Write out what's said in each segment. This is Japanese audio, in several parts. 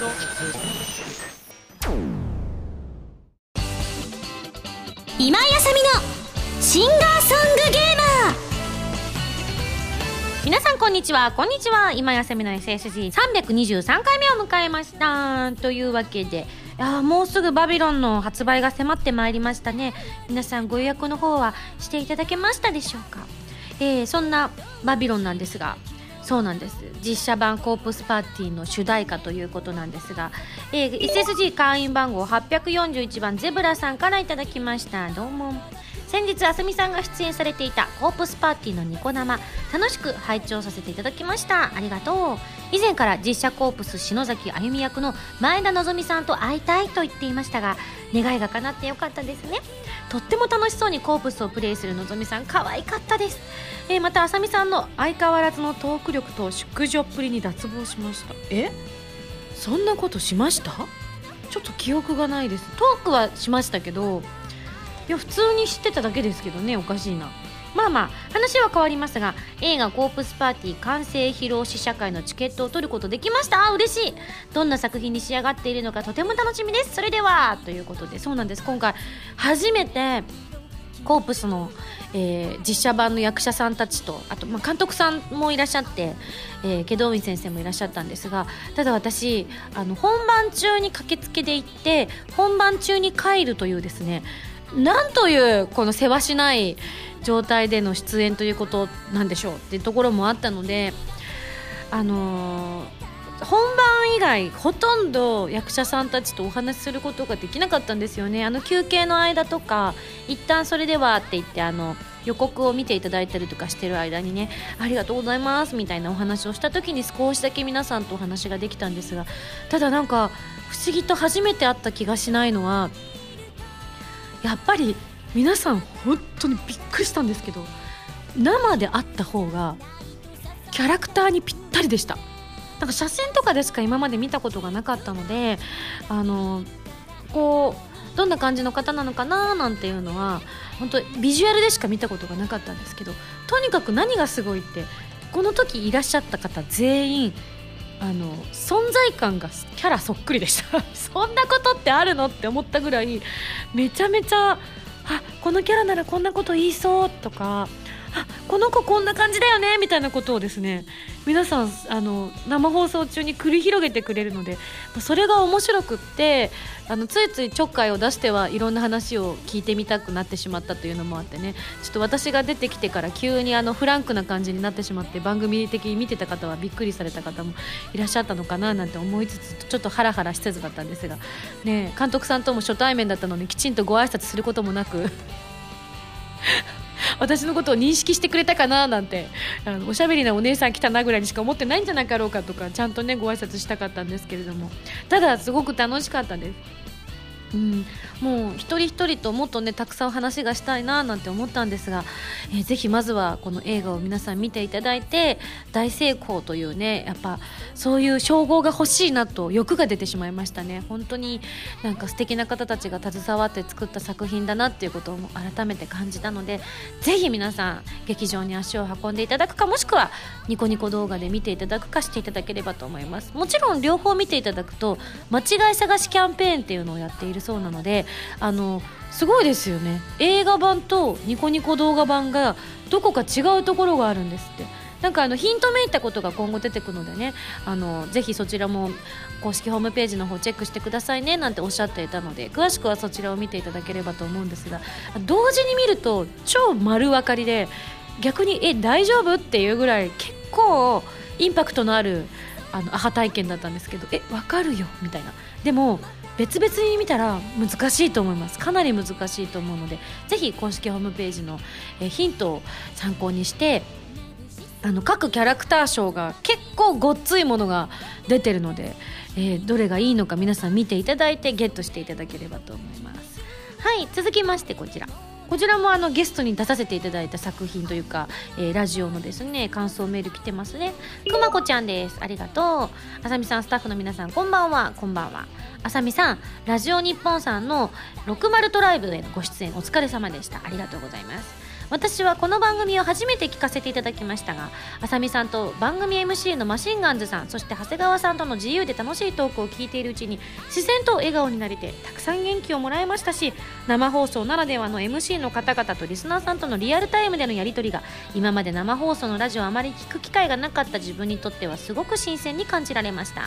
今井あさみのシンガーソングゲーマー。皆さんこんにちは。こんにちは。今やせみの SSG323 回目を迎えました。というわけで。あもうすぐバビロンの発売が迫ってまいりましたね。皆さんご予約の方はしていただけましたでしょうか、えー、そんなバビロンなんですがそうなんです。実写版コープスパーティーの主題歌ということなんですが、えー、SSG 会員番号841番ゼブラさんからいただきました。どうも。先日あさみさんが出演されていたコープスパーティーのニコ生楽しく拝聴させていただきました。ありがとう。以前から実写コープス篠崎あゆみ役の前田希さんと会いたいと言っていましたが願いが叶ってよかったですね。とっても楽しそうにコープスをプレイするのぞみさん可愛かったです、えー、またあさみさんの相変わらずのトーク力と淑女っぷりに脱帽しました。え？そんなことしました？ちょっと記憶がないです。トークはしましたけどいや普通に知ってただけですけどねおかしいな。まあまあ話は変わりますが映画「コープスパーティー」完成披露試写会のチケットを取ることできました。あ嬉しい。どんな作品に仕上がっているのかとても楽しみです。それではということで。そうなんです。今回初めてコープスの、えー、実写版の役者さんたちとあと、まあ、監督さんもいらっしゃって、えー、祁答院先生もいらっしゃったんですがただ私あの本番中に駆けつけで行って本番中に帰るというですねなんというこのせわしない状態での出演ということなんでしょうっていうところもあったのであのー本番以外ほとんど役者さんたちとお話しすることができなかったんですよね。あの休憩の間とか一旦それではって言ってあの予告を見ていただいたりとかしてる間にねありがとうございますみたいなお話をした時に少しだけ皆さんとお話ができたんですがただなんか不思議と初めて会った気がしないのはやっぱり皆さん本当にびっくりしたんですけど生で会った方がキャラクターにぴったりでした。なんか写真とかでしか今まで見たことがなかったのであのこうどんな感じの方なのかななんていうのは本当ビジュアルでしか見たことがなかったんですけどとにかく何がすごいってこの時いらっしゃった方全員あの存在感がキャラそっくりでした。そんなことってあるのって思ったぐらいめちゃめちゃあこのキャラならこんなこと言いそうとかこの子こんな感じだよねみたいなことをですね皆さんあの生放送中に繰り広げてくれるのでそれが面白くってあのついついちょっかいを出してはいろんな話を聞いてみたくなってしまったというのもあってねちょっと私が出てきてから急にあのフランクな感じになってしまって番組的に見てた方はびっくりされた方もいらっしゃったのかななんて思いつつちょっとハラハラしつつだったんですが、ね、監督さんとも初対面だったのにきちんとご挨拶することもなく私のことを認識してくれたかななんてあのおしゃべりなお姉さん来たなぐらいにしか思ってないんじゃなかろうかとかちゃんとねご挨拶したかったんですけれどもただすごく楽しかったです。うん、もう一人一人ともっとねたくさん話がしたいななんて思ったんですが、えー、ぜひまずはこの映画を皆さん見ていただいて大成功というねやっぱそういう称号が欲しいなと欲が出てしまいましたね。本当になんか素敵な方たちが携わって作った作品だなっていうことを改めて感じたのでぜひ皆さん劇場に足を運んでいただくかもしくはニコニコ動画で見ていただくかしていただければと思いますもちろん両方見ていただくと間違い探しキャンペーンっていうのをやっているるそうなのであのすごいですよね。映画版とニコニコ動画版がどこか違うところがあるんですって。なんかあのヒントめいたことが今後出てくるのでね。あのぜひそちらも公式ホームページの方チェックしてくださいねなんておっしゃっていたので詳しくはそちらを見ていただければと思うんですが同時に見ると超丸分かりで逆にえ大丈夫っていうぐらい結構インパクトのあるあのアハ体験だったんですけどえ分かるよみたいな。でも別々に見たら難しいと思います。かなり難しいと思うのでぜひ公式ホームページの、えヒントを参考にしてあの各キャラクター賞が結構ごっついものが出てるので、えー、どれがいいのか皆さん見ていただいてゲットしていただければと思います。はい続きましてこちら。こちらもあのゲストに出させていただいた作品というか、えー、ラジオのですね感想メール来てますね。くまこちゃんです。ありがとう。あさみさんスタッフの皆さんこんばんは。こんばんは。あさみさんラジオ日本さんの60トライブへのご出演お疲れ様でした。ありがとうございます。私はこの番組を初めて聞かせていただきましたがあさみさんと番組 MC のマシンガンズさんそして長谷川さんとの自由で楽しいトークを聞いているうちに自然と笑顔になれてたくさん元気をもらえましたし生放送ならではの MC の方々とリスナーさんとのリアルタイムでのやり取りが今まで生放送のラジオをあまり聞く機会がなかった自分にとってはすごく新鮮に感じられました。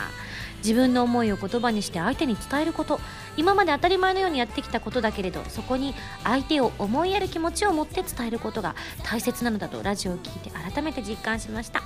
自分の思いを言葉にして相手に伝えること。今まで当たり前のようにやってきたことだけれどそこに相手を思いやる気持ちを持って伝えることが大切なのだとラジオを聞いて改めて実感しました。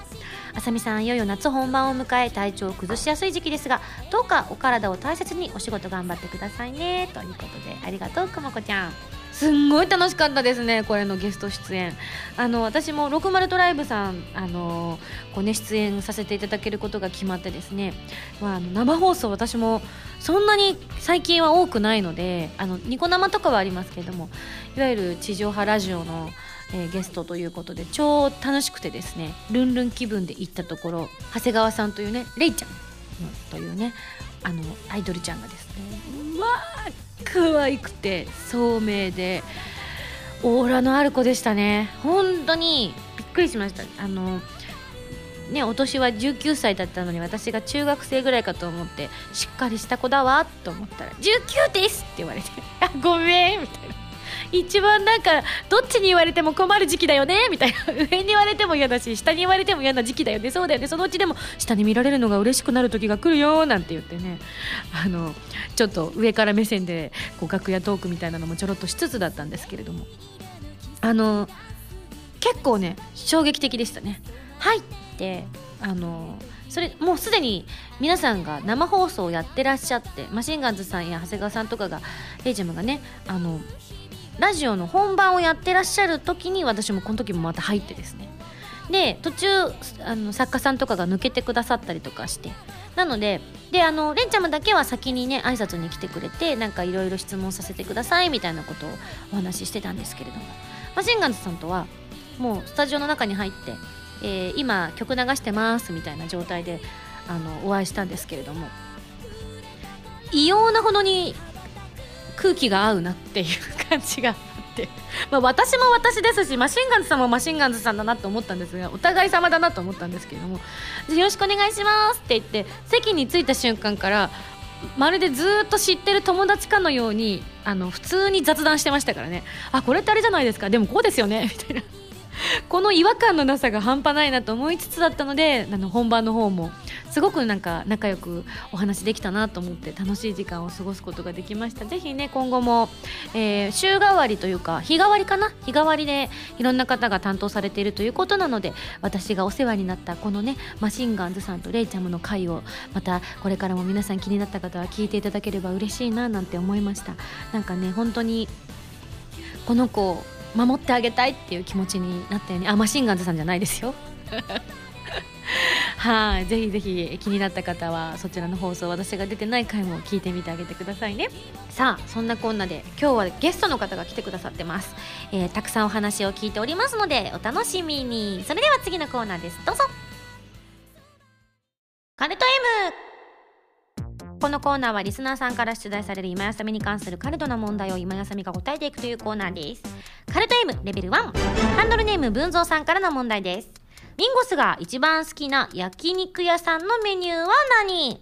あさみさんいよいよ夏本番を迎え体調を崩しやすい時期ですがどうかお体を大切にお仕事頑張ってくださいね。ということでありがとうくまこちゃん。すんごい楽しかったですねこれのゲスト出演。あの私も60トライブさんあのこうね出演させていただけることが決まってですね、まあ、生放送私もそんなに最近は多くないのであのニコ生とかはありますけれどもいわゆる地上波ラジオのえー、ゲストということで超楽しくてですねルンルン気分で行ったところ長谷川さんというねレイちゃんというねあのアイドルちゃんがですねうまあ可愛くて聡明でオーラのある子でしたね本当にびっくりしましたあのねお年は19歳だったのに私が中学生ぐらいかと思ってしっかりした子だわと思ったら「19です!」って言われて「あごめん」みたいな一番なんかどっちに言われても困る時期だよねみたいな。上に言われても嫌だし下に言われても嫌な時期だよね。そうだよね。そのうちでも下に見られるのが嬉しくなる時が来るよなんて言ってね。あのちょっと上から目線でこう楽屋トークみたいなのもちょろっとしつつだったんですけれども。あの結構ね衝撃的でしたね。入ってあのそれもうすでに皆さんが生放送をやってらっしゃってマシンガンズさんや長谷川さんとかがレイジムがねあのラジオの本番をやってらっしゃる時に私もこの時もまた入ってですね。で途中あの作家さんとかが抜けてくださったりとかして。なのでであのレンちゃんだけは先にね挨拶に来てくれてなんかいろいろ質問させてくださいみたいなことをお話ししてたんですけれども。マシンガンズさんとはもうスタジオの中に入って、えー、今曲流してますみたいな状態であのお会いしたんですけれども。異様なほどに空気が合うなっていう。感じがあって、ま、私も私ですしマシンガンズさんもマシンガンズさんだなと思ったんですがお互い様だなと思ったんですけれども「よろしくお願いします」って言って席に着いた瞬間からまるでずっと知ってる友達かのようにあの普通に雑談してましたからね。あこれってあれじゃないですか。でもこうですよね。みたいな。この違和感のなさが半端ないなと思いつつだったのであの本番の方もすごくなんか仲良くお話できたなと思って楽しい時間を過ごすことができました。ぜひね今後も、えー、週替わりというか日替わりかな？日替わりでいろんな方が担当されているということなので私がお世話になったこのねマシンガンズさんとレイちゃんの回をまたこれからも皆さん気になった方は聞いていただければ嬉しいななんて思いました。なんかね本当にこの子守ってあげたいっていう気持ちになったようにあマシンガンズさんじゃないですよ。はいぜひぜひ気になった方はそちらの放送私が出てない回も聞いてみてあげてくださいね。さあそんなこんなで今日はゲストの方が来てくださってます、えー、たくさんお話を聞いておりますのでお楽しみに。それでは次のコーナーです。どうぞ。カルト M このコーナーはリスナーさんから出題される今休みに関するカルトな問題を今休みが答えていくというコーナーです。カルト M レベル1ハンドルネーム文蔵さんからの問題です。ミンゴスが一番好きな焼肉屋さんのメニューは何？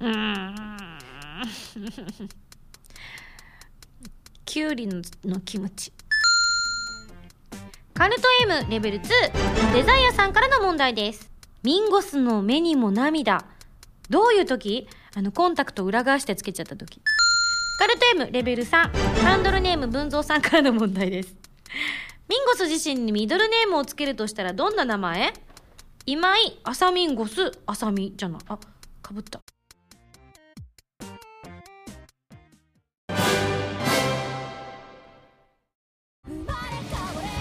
うん。きゅうり のキムチ。カルト M レベル2デザイアさんからの問題です。ミンゴスの目にも涙。どういう時？あの、コンタクト裏返してつけちゃった時。カルト M レベル3ハンドルネーム文蔵さんからの問題ですミンゴス自身にミドルネームをつけるとしたらどんな名前？今井アサミンゴスアサミじゃないあかぶった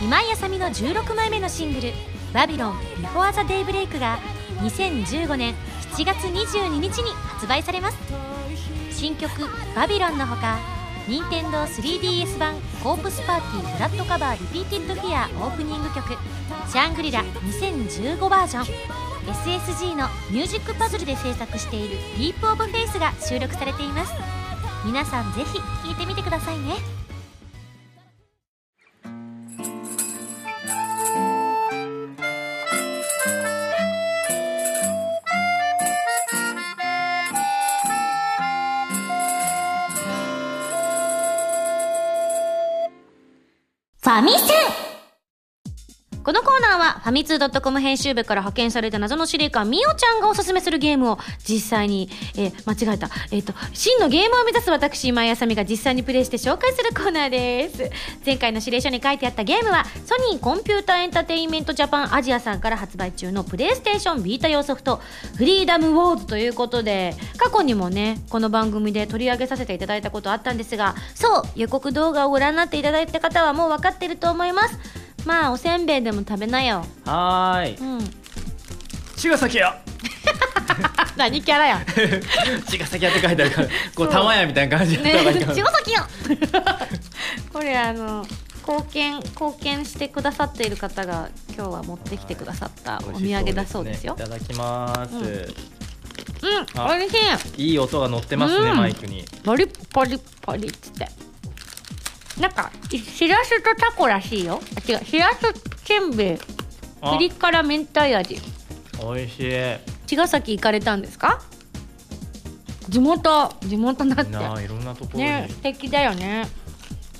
今井あさみの16枚目のシングル「バビロンビフォーザデイブレイクが2015年7月22日に発売されます。新曲「バビロン」のほか任天堂 3DS 版「コープスパーティー Blood Covered Repeated Fear」オープニング曲「シャングリラ2015バージョン」SSG のミュージックパズルで制作している「ディープオブフェイスが収録されています。皆さんぜひ聞いてみてくださいね。ファミセンこのコーナーはファミツー .com 編集部から派遣された謎の司令官みおちゃんがおすすめするゲームを実際に、えー間違えた、えっ、と、真のゲームを目指す私、今井あさみが実際にプレイして紹介するコーナーです。前回の指令書に書いてあったゲームは、ソニーコンピュータエンターテインメントジャパンアジアさんから発売中のプレイステーションビータ用ソフト、フリーダムウォーズということで、過去にもね、この番組で取り上げさせていただいたことあったんですが、そう、予告動画をご覧になっていただいた方はもう分かってると思います。まあ、おせんべいでも食べなよ。はーい。うん。茅ヶ崎や 何キャラや。茅ヶ崎やって書いてあるからこう玉屋みたいな感じでね 茅ヶ崎やこれあの貢献貢献してくださっている方が今日は持ってきてくださったお土産だそうですよ。いただきます、うん。うん。あ美味しい。いい音が乗ってますね、うん。マイクに。パリパリパリっつってなんかいしらすとタコらしいよ。あ違う。しらすせんべい。あ。ピリ辛明太味。美味しい。茅ヶ崎行かれたんですか？地元。地元だって。なあいろんなところに、ね素敵だよね。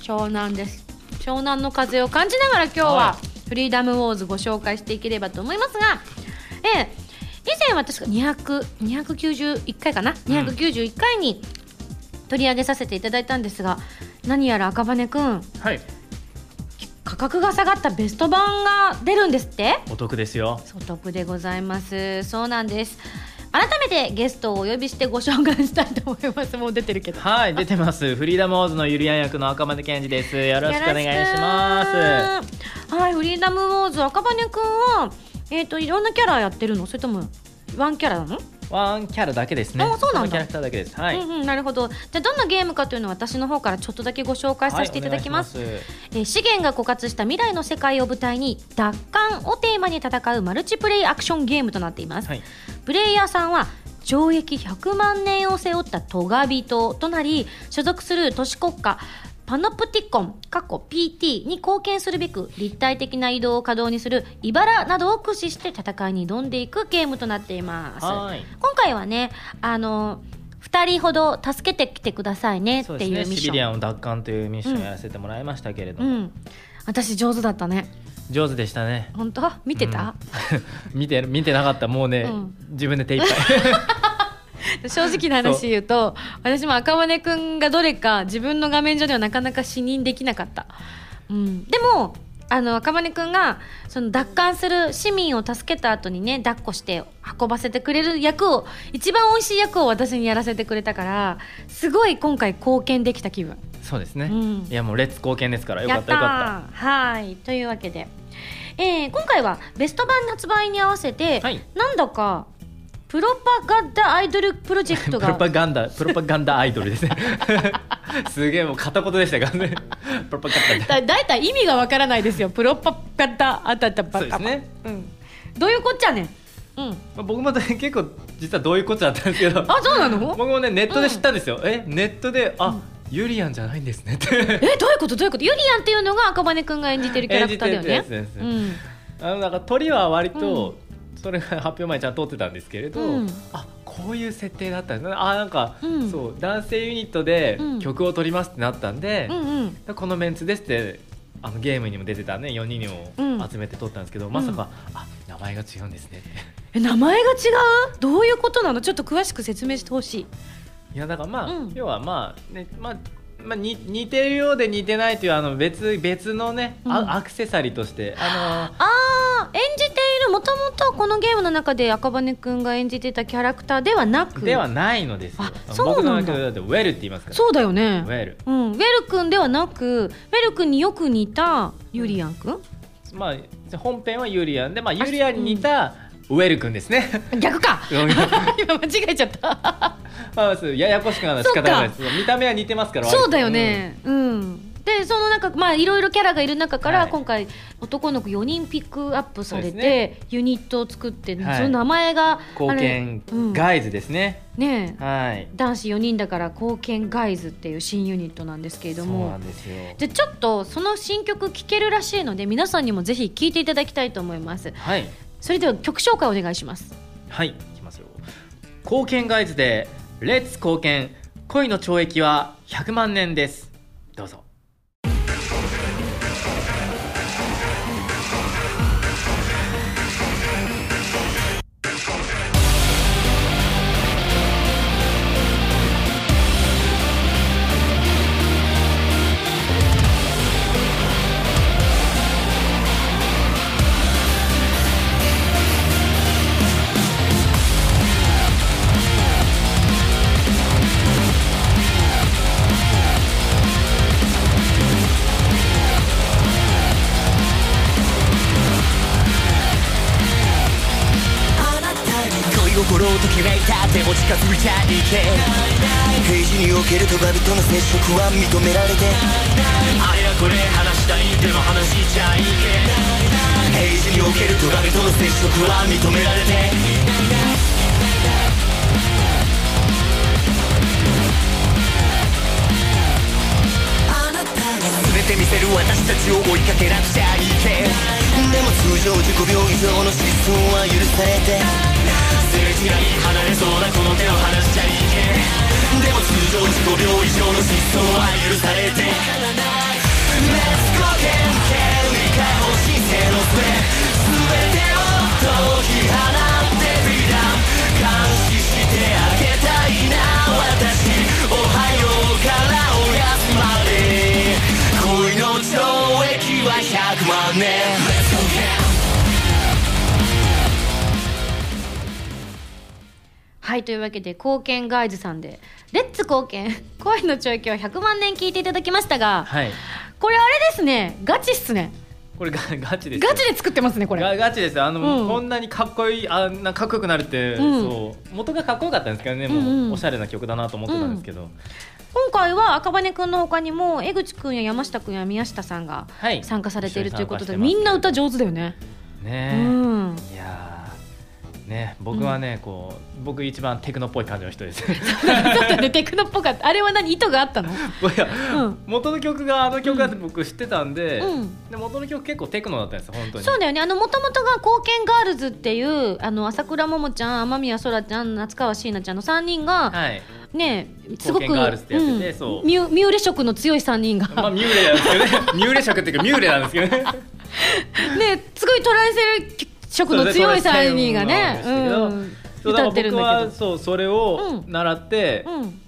湘南です。湘南の風を感じながら今日ははフリーダムウォーズご紹介していければと思いますが、ええ以前は確か200 291回かな、291回に取り上げさせていただいたんですが何やら赤羽くんはい。価格が下がったベスト版が出るんですって？お得ですよ。お得でございます。そうなんです。改めてゲストをお呼びしてご紹介したいと思います。もう出てるけど。はい出てます。フリーダムウォーズのゆりやん役の赤羽健二です。よろしくお願いします。すはいフリーダムウォーズ赤羽くんはえっ、といろんなキャラやってるの？それともワンキャラなの、ワンキャラだけですね。あそうなんキャラクターだけです。はい、うんうんなるほど。じゃあどんなゲームかというのは私の方からちょっとだけご紹介させていただきます,、はい。お願いしえー資源が枯渇した未来の世界を舞台に奪還をテーマに戦うマルチプレイアクションゲームとなっています、はい。プレイヤーさんは懲役100万年を背負ったトガ人となり所属する都市国家パノプティコン過去 PT に貢献するべく立体的な移動を可能にするイバラなどを駆使して戦いに挑んでいくゲームとなっています。はい。今回はねあの2人ほど助けてきてくださいねってそうですね。いうミッション。シビリアンを奪還というミッションをやらせてもらいましたけれども、うん。私上手だったね。上手でしたね。本当？見てた、見て見てなかった。もうね、うん。自分で手一杯 正直な話言うと私も赤羽くんがどれか自分の画面上ではなかなか視認できなかった、うん、でもあの赤羽くんがその奪還する市民を助けた後にね抱っこして運ばせてくれる役を一番美味しい役を私にやらせてくれたからすごい今回貢献できた気分。そうですね、うん。いやもうレッツ貢献ですから。よかやったっよかっー。はい。というわけで、えー今回はベスト版発売に合わせて、はい。なんだかプロパガンダアイドルプロジェクトたプがロパガンダプロパガンダアイドルですね。すげえもう片言でしたからね。プロパガンダ。だだいたい意味がわからないですよ。プロパガダあたたバカそうですね。うん、どういうこっちゃねん。うん。まあ僕もね結構実はどういうことだったんですけど。あそうなの？僕もねネットで知ったんですよ、えネットであ、ユリアンじゃないんですねって。えどういうこと？どういうこと？ユリアンっていうのが赤羽くんが演じてるキャラクターだよね。うん。あのなんか鳥は割と、それが発表前にちゃんと撮ってたんですけれど、うん。あこういう設定だったんですね。あなんか、うん。そう男性ユニットでうん。曲を撮りますってなったんでう、んうん。このメンツですってあのゲームにも出てたね4人うん。を集めて撮ったんですけど、まさか、あ名前が違うんですね。え名前が違う？どういうことなの？ちょっと詳しく説明してほしい。いやだからまあ、うん。要はまあねまあまあ、に似てるようで似てないというあの別別のね、あうん。アクセサリーとして。ああー演じているもともとこのゲームの中で赤羽くんが演じてたキャラクターではなく？のではないのですよ。あそうなんだ。ウェルって言いますから。そうだよね。ウェル。うん、ウェル君ではなくウェル君によく似たユリアン君まあ本編はユリアンで、まあ、ユリアンに似たウェル君ですね。逆か。うん。今間違えちゃった。まあややこしくなる仕方がないです見た目は似てますからそうだよね。うん、でその中まあいろいろキャラがいる中から、はい。今回男の子4人ピックアップされて、ユニットを作って、はい。その名前が貢献うんガイズですね、ねえ。はい。男子4人だから貢献ガイズっていう新ユニットなんですけれそうなどもんですよ。でちょっとその新曲聴けるらしいので皆さんにもぜひ聴いていただきたいと思います。はいそれでは曲紹介お願いします。はいいきますよ。貢献ガイズでレッツ貢献。恋の懲役は100万年です。どうぞ。も近づいちゃいけ平時におけるとバビとの接触は認められて。あれやこれ話したい。でも話しちゃいけ平時におけるとバビとの接触は認められて。全て見せる私たちを追いかけなくちゃいけでも通常自己秒以上の失踪は許されてすれ違い離れそうなこの手を離しちゃいけでも通常15秒以上の失踪は許されて。はいというわけで貢献ガイズさんで「レッツ貢献。恋の懲役は100万年」聞いていただきましたがはい。これあれですね。ガチっすね。これガ ガチです。よガチで作ってますねこれ。ガガチですよ。あの、うん。こんなにかっこいいあんなかっこよくなるって、うん。そう元がかっこよかったんですけどねもう、うんうん。おしゃれな曲だなと思ってたんですけど、今回は赤羽くんの他にも江口くんや山下くんや宮下さんがはい。参加されているということで、みんな歌上手だよね。ねえ、うん。いやーね僕はね、こう僕一番テクノっぽい感じの人です。ちょっとねテクノっぽかった。あれは何？意図があったの？いや、うん。元の曲があの曲だって僕知ってたんで,、うん。で元の曲結構テクノだったんですよ本当に。そうだよね。あのもともとが「貢献ガールズ」っていうあの朝倉桃ちゃん雨宮空ちゃん夏川椎名ちゃんの3人が、はい。ねすごくうミュミューレ色の強い3人が、まあミューレなんですけどね。ミューレ色っていうかミューレなんですけどね。ねすごいトランセル色の強い3人がね。そうん歌ってるんだけど。そうそれをうん。習って、うん。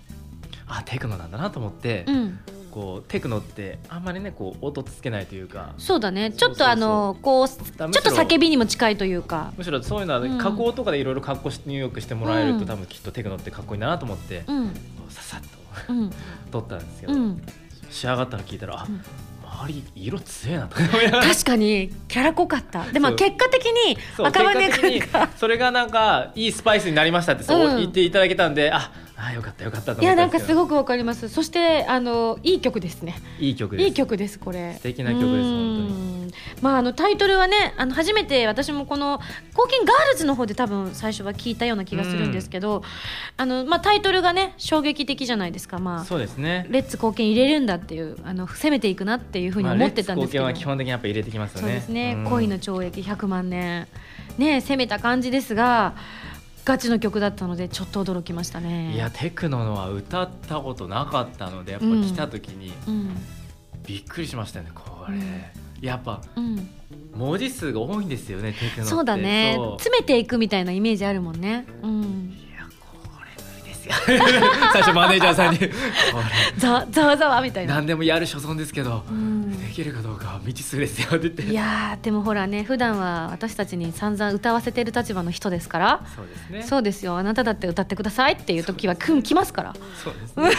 あテクノなんだなと思って、うん。こうテクノってあんまりねこう音つけないというか。そうだね。ちょっとあのこうちょだっと叫びにも近いというか。むしろそういうのは、うん。加工とかでいろいろ格好し入力してもらえると、うん。多分きっとテクノってかっこいいなと思って、こうん。うささっとうん。撮ったんですけど、うん。仕上がったの聞いたら、あん周り色強いなと 確かにキャラ濃かった。でも結果的に赤羽君が。それがなんかいいスパイスになりましたってそううん。言っていただけたんで、ああよかったよかったといやなん思ったんですけど。かすごくわかります。そしてあのいい曲ですね。いい曲です。いい曲ですこれ。素敵な曲ですうーんまああのタイトルはねあの初めて私もこの「貢献ガールズ」の方で多分最初は聞いたような気がするんですけど、あのまあ、タイトルがね衝撃的じゃないですか。まあそうですね。レッツ貢献入れるんだっていうあの攻めていくなっていうふうに思ってたんですけど、まあ基本的にやっぱ入れてきますよね。そうですね、うん。恋の懲役100万年。ね攻めた感じですがガチの曲だったのでちょっと驚きましたね。いやテクノのは歌ったことなかったのでやっぱうん来た時にうん。びっくりしましたよねこれ、うんやっぱうん。文字数が多いんですよねテクノって。そうだね。詰めていくみたいなイメージあるもんね。うん 最初マネージャーさんにこ ざざわざわみたいな。れ何でもやる所存ですけどうん。できるかどうかは未知数ですよって。言っていやーでもほらね普段は私たちに散々歌わせてる立場の人ですから。そうですね。そうですよ。あなただって歌ってくださいっていう時はくん来ますから。そうですね。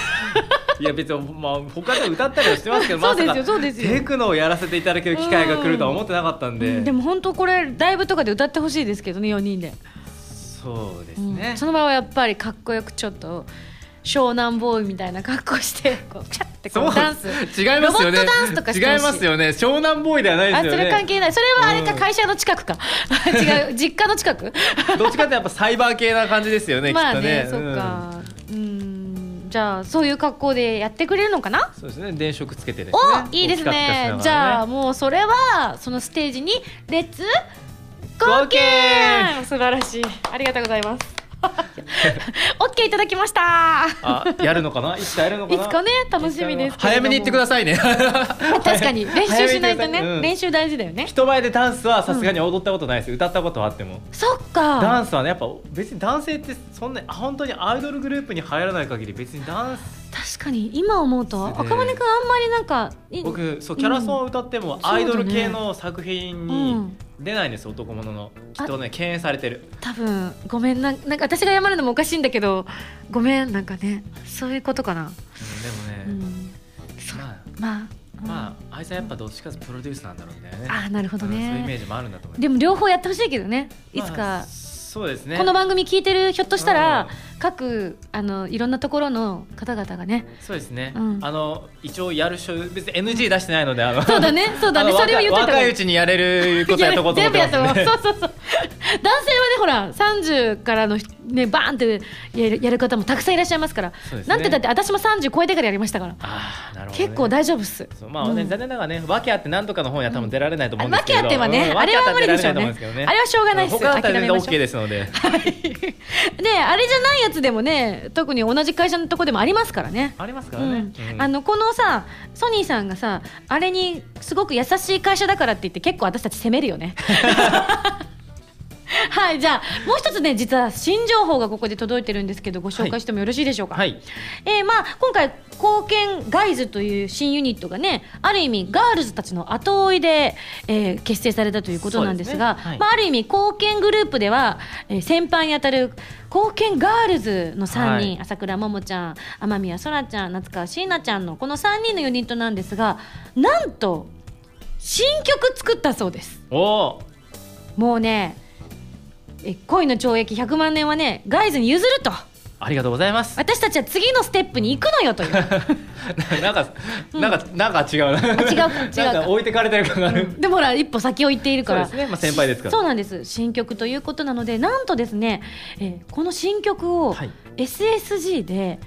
いや別にまあ他で歌ったりはしてますけど そうですよまさかそうですよ。テクノをやらせていただける機会が来るとは思ってなかったんで、うん。でも本当これライブとかで歌ってほしいですけどね4人で、そうですうん。ね、その場はやっぱりかっこよくちょっと湘南ボーイみたいな格好してこうピャってこそう。うダンス。違いますよね。ロボットダンスとかして違いますよね。湘南ボーイではないですあそよねれ関係ない。それはあれかうん会社の近くか。違う実家の近く？どっちかってやっぱサイバー系な感じですよねまあねね。そっか。うん。じゃあそういう格好でやってくれるのかな？そうですね。電飾つけてですね。おいいですね。ね。じゃあもうそれはそのステージにレッツ貢献素晴らしい。ありがとうございます。オッケーいただきました。あやるのかな？いつかやるのかな？いつかね楽しみです早めに言ってくださいね。確かに。練習しないとね、うん。練習大事だよね。人前でダンスはさすがに踊ったことないです、歌ったことはあっても。そっダかンスはねやっぱ別に男性ってそんなあ本当にアイドルグループに入らない限り別にダンス確かに今思うとで赤羽君あんまりなんかい僕そうキャラソンを歌ってもアイドル系の作品うにん。出ないんです男物の。きっとね敬遠されてる。多分ごめんななんか私が謝るのもおかしいんだけどごめんなんかねそういうことかな、うんでうもね、ん、まあまあ、うん。まああいつはやっぱどっちかとプロデュースなんだろうね。あーなるほどね。うんそういうイメージもあるんだと思います。でも両方やってほしいけどねいつか、まあそうですね。この番組聞いてるひょっとしたら、うん各あのいろんなところの方々がね。そうですね、うん。あの一応やるしょ別に NG 出してないのであの。そうだね。そうだね。それを言っといた若いうちにやれることやっとこうと思ってます全部やってねもそうそうそう。男性はねほら30からのねバーンってやるやる方もたくさんいらっしゃいますから。ね。なんてだって私も30超えてからやりましたから、ああなるほど、ね、結構大丈夫っす。まあね、うん。残念ながらね訳あってなんとかの本や多分出られないと思うんですけど、訳あってはねうんあれは無理でしょうね。訳あれはしょうがないっす他だったら全然 OK ですので。であれじゃないやつでもね特に同じ会社のとこでもありますからね。ありますかうん。らね、うん。あのこのさソニーさんがさあれにすごく優しい会社だからって言って結構私たち責めるよね はいじゃあもう一つね実は新情報がここで届いてるんですけどご紹介してもよろしいでしょうか、はい。えーまあ、今回貢献ガイズという新ユニットがねある意味ガールズたちの後追いで、えー結成されたということなんですがね。はい。まあ、ある意味貢献グループでは、えー先輩にあたる貢献ガールズの3人、はい。朝倉桃ちゃん天宮そらちゃん夏川椎名ちゃんのこの3人のユニットなんですがなんと新曲作ったそうです。もうねえ恋の懲役100万年はねガイズに譲ると。ありがとうございます。私たちは次のステップに行くのよという。なんか、なんかなんか違うな。違うか違うか。置いてかれてる感がある、でもほら一歩先を行っているから。そうですね。まあ先輩ですから。そうなんです。新曲ということなのでなんとですね、えーこの新曲をはい。SSG で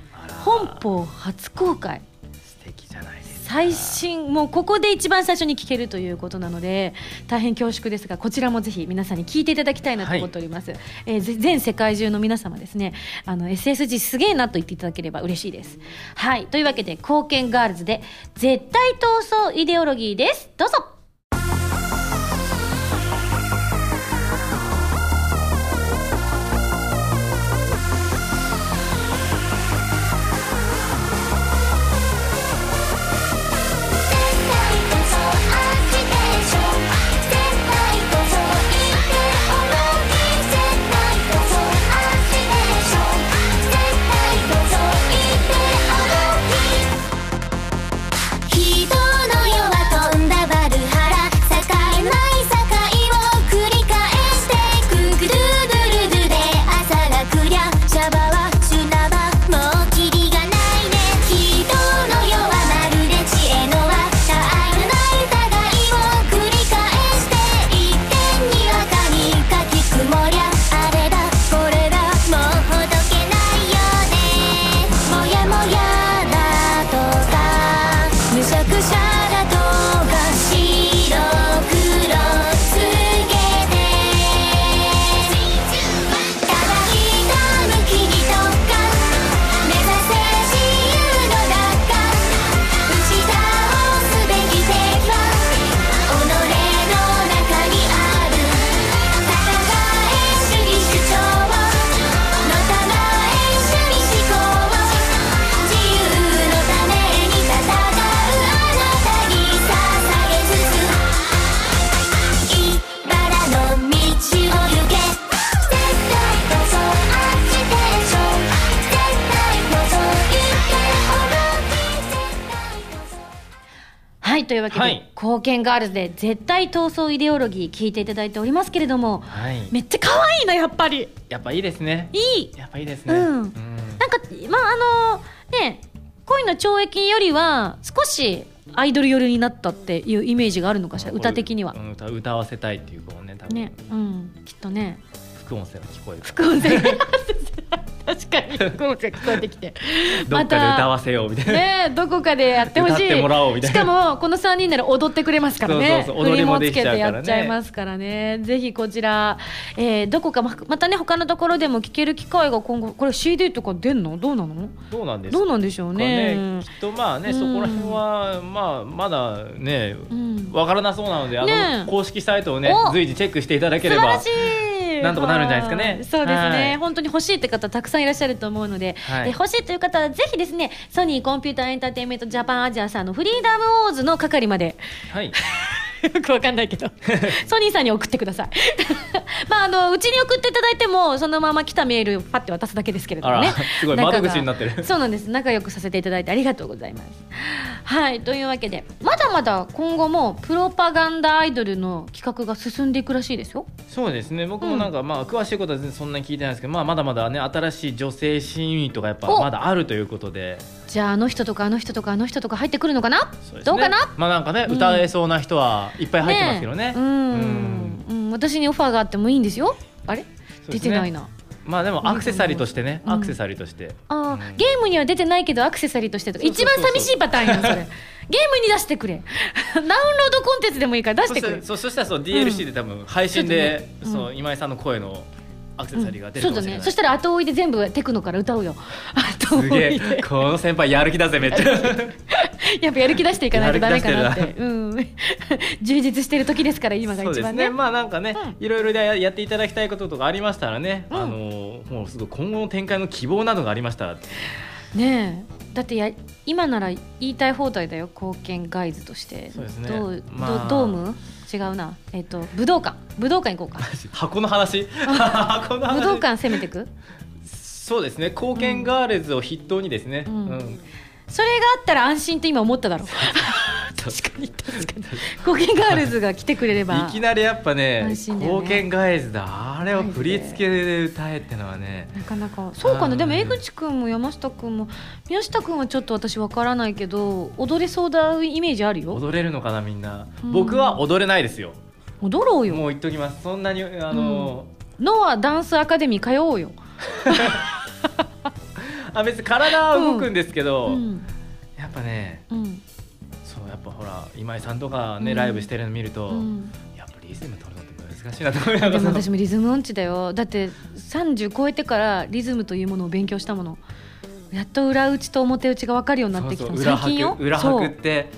本邦初公開。素敵じゃない最新もうここで一番最初に聴けるということなので大変恐縮ですがこちらもぜひ皆さんに聴いていただきたいなと思っております、えーぜ全世界中の皆様ですねあの SSG すげえなと言っていただければ嬉しいです。はい。というわけで貢献ガールズで絶対闘争イデオロギーです。どうぞけで、はい。貢献ガールズで絶対闘争イデオロギー聞いていただいておりますけれどもはい。めっちゃ可愛いなやっぱり。やっぱいいですね。いい。やっぱいいですね。うん。うん。なんかまああのね恋の懲役よりは少しアイドル寄りになったっていうイメージがあるのかしら歌的には。うん歌歌わせたいっていうこうね多分。ね。うん。きっとね。副音声が聞こえる。副音声。が 確かに 声聞こえてきて。どっかで歌わせようみたいな、ねどこかでやってほしい。歌ってもらおうみたいな。しかもこの3人なら踊ってくれますからね。そうそうそう踊りもつけてやっちゃいますからね。ぜひこちら、えーどこかままたね他のところでも聴ける機会が今後これ CD とか出んの？どうなの？どうなんですどうなんでしょうかね。ねきっとまあね、うん。そこら辺はまあまだねうん。わからなそうなのであねの公式サイトをねお随時チェックしていただければ。素晴らしいなんとかなるんじゃないですかね。はい。そうですね、はい。本当に欲しいって方たくさんいらっしゃると思うので、はい。え欲しいという方はぜひですねソニーコンピューターエンターテインメントジャパンアジアさんのフリーダムウォーズの係まで。はい よくわかんないけど。ソニーさんに送ってください。まああのうちに送っていただいてもそのまま来たメールをパッて渡すだけですけれどもね。すごい窓口になってる。そうなんです。仲良くさせていただいてありがとうございます。はいというわけでまだまだ今後もプロパガンダアイドルの企画が進んでいくらしいですよ。そうですね。僕もなんか、まあ詳しいことは全然そんなに聞いてないですけど、まあ、まだまだね新しい女性シーンユニットがやっぱお。まだあるということでじゃああの人とかあの人とかあの人とか入ってくるのかな？ね。どうかな？まあなんかね、うん。歌えそうな人はいっぱい入ってますけどね。うん。うん私にオファーがあってもいいんですよ。あれ、ね。出てないな。まあでもアクセサリーとしてね、うん。アクセサリーとして、あー、うん。ゲームには出てないけどアクセサリーとしてとか。一番寂しいパターンやんそれ。ゲームに出してくれ。ダウンロードコンテンツでもいいから出してくれ。そそそしたらそう DLC で多分配信で、ちょっとね。うん。そう今井さんの声のアクセサリーが出るそうだかもしれない、ね。そしたら後追いで全部テクノから歌うよ。後 すげえ。追いでこの先輩やる気だぜめっちゃ。やっぱやる気出していかないとダメかなって。うん。充実してる時ですから今がそう一番ね。ですね。まあなんかね、いろいろややっていただきたいこととかありましたらね、うん。あのもうすごい今後の展開の希望などがありましたらねえ。だってや今なら言いたい放題だよ。貢献ガイズとして。そうですね。どうまあどドーム？違うな。えっ、と武道館。武道館行こうか。箱の話？箱の話？武道館攻めてく？そうですね。貢献ガールズを筆頭にですね、うん。うんそれがあったら安心って今思っただろ 確かに。確かに貢献ガールズが来てくれれば。いきなりやっぱね貢献ガールズだ。あれを振り付けで歌えってのはね。なかなか。そうかうな。んでも江口くんも山下くんも宮下くんはちょっと私わからないけど踊れそうだイメージあるよ。踊れるのかなみんな、うん。僕は踊れないですよ。踊ろうよ。もう言っときます。そんなにあの、ノアダンスアカデミー通おうよ、あ別に体は動くんですけど、うん。やっぱねうん。そうやっぱほら今井さんとかね、うん。ライブしてるの見ると、うん。やっぱリズム取るのって難しいなと思いながらでも私もリズム音痴だよ。だって30超えてからリズムというものを勉強したもの。やっと裏打ちと表打ちが分かるようになってきたの。そう最近よ。裏拍って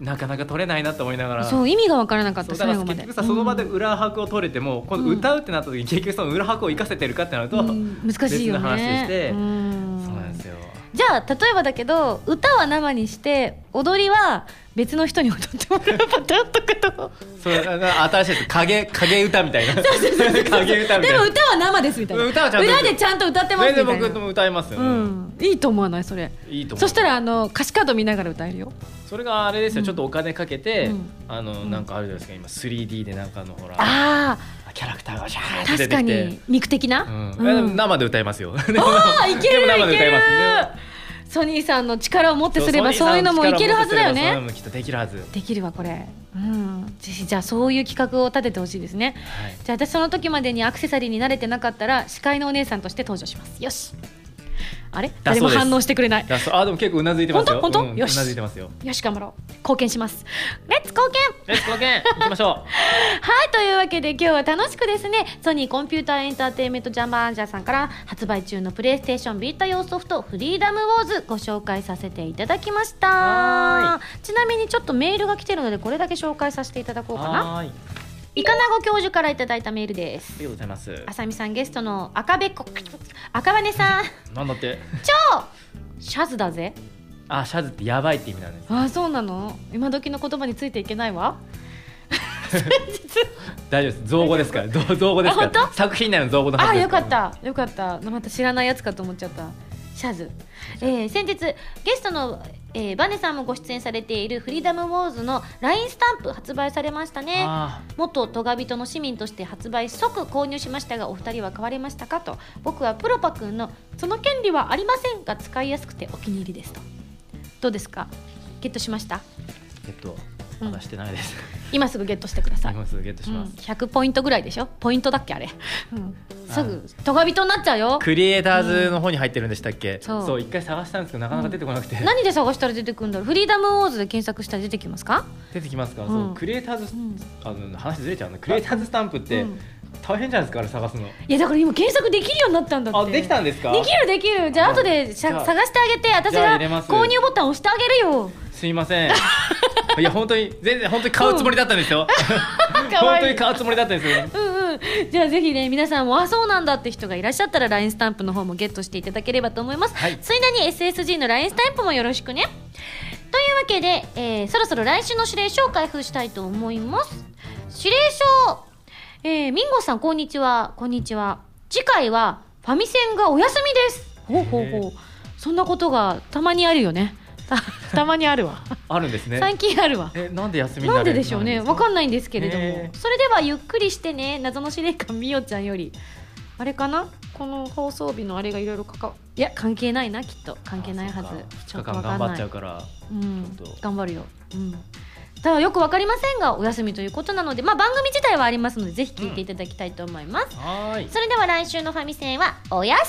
なかなか取れないなと思いながら。そう。意味が分からなかった最後まで。その場でうん。裏拍を取れても、今度うん。歌うってなった時に結局その裏拍を生かせてるかってなると、うん。難しいよね。話でしてじゃあ例えばだけど歌は生にして踊りは別の人に踊ってもらうパターンとかとそれあ新しいです影影歌みたいな。影歌みたいな。でも歌は生ですみたいな。歌はちゃんと裏でちゃんと歌ってますみたいな。僕も歌いますよ、うん。いいと思わない？それ。いいと思う。そしたらあの歌詞カード見ながら歌えるよ。それがあれですよ、うん。ちょっとお金かけて、うん。あのなんかあるじゃないですか。今 3D でなんかあのほら。あキャラクターがシャーあって出確てきて。かに肉的な、うん。うん。生で歌いますよ。ああいける でも生で歌います。ねソニーさんの力をもってすればそういうのもいけるはずだよね。もきっとできるはず。はいできるわこれ。うん。ぜひじゃあそういう企画を立ててほしいですね。じゃあ私その時までにアクセサリーに慣れてなかったら司会のお姉さんとして登場します。よしあれ？誰も反応してくれない。あでも結構うなずいてますよ。本当？本当？うんよし。うなずいてますよ。よし頑張ろう。貢献します。レッツ貢献。レッツ貢献。行きましょ はい、というわけで今日は楽しくですね、ソニーコンピューターエンターテインメントジャンバーアンジャーさんから発売中のプレイステーションビータ用ソフトフリーダムウォーズご紹介させていただきました。は。ちなみにちょっとメールが来てるのでこれだけ紹介させていただこううかな。イカナゴ教授からいただいたメールです。りがとうございます。あさみさんゲストの赤べっこ。赤羽さん。なんだって？超シャズだぜ。あシャズってやばいって意味なんです。あそうなの？今時の言葉についていけないわ。大丈夫です。造語ですから。造造語ですから。作品内の造語のあよかった。よかった。また知らないやつかと思っちゃった。シャズ、えー先日ゲストの、えーバネさんもご出演されているフリーダムウォーズの LINE スタンプ発売されましたね。あ元トガ人の市民として発売即購入しましたがお二人は買われましたかと。僕はプロパ君の「その権利はありません」が使いやすくてお気に入りですと。どうですか？ゲットしました？ゲットうんまだしてないです、今すぐゲットしてください。今すぐゲットしうん、ます、100ポイントぐらいでしょ？ポイントだっけあれ、うん、すぐトガ人になっちゃうよ。クリエイターズの方に入ってるんでしたっけ、そう。一回探したんですけどなかなか出てこなくて、何で探したら出てくるんだろう？フリーダムウォーズで検索したら出てきますか？出てきますか、うん。そうクリエイターズ、ん。あの話ずれちゃうなクリエイターズスタンプってうん。大変じゃないですかあれ探すの。いやだから今検索できるようになったんだって。あできたんですか？できるできる。じゃあ後でしゃじゃあ探してあげて私が購入ボタン押してあげるよすいません。いや本当に全然本当に買うつもりだったんですよ、かわいい。本当に買うつもりだったんですよ。うんうん。じゃあぜひね皆さんもあそうなんだって人がいらっしゃったら LINE スタンプの方もゲットしていただければと思います、はい。ついでに SSG の LINE スタンプもよろしくね。というわけで、えーそろそろ来週の指令書を開封したいと思います。指令書、えーミンゴさんこんにちは。こんにちは。次回はファミセンがお休みです。ほうほうほう。そんなことがたまにあるよねた たまにあるわ。あるんですね。最近あるわ。えなんで休みになんででしょうね。わかんないんですけれども、それではゆっくりしてね謎の司令官みおちゃんよりあれかな？この放送日のあれがいろいろかかいや関係ないなきっと。関係ないはず。2日間頑張っちゃうからうん。ちょっと。頑張るよ。うん。ただよくわかりませんがお休みということなのでまあ番組自体はありますのでぜひ聞いていただきたいと思います、はーい。それでは来週のファミセンはお休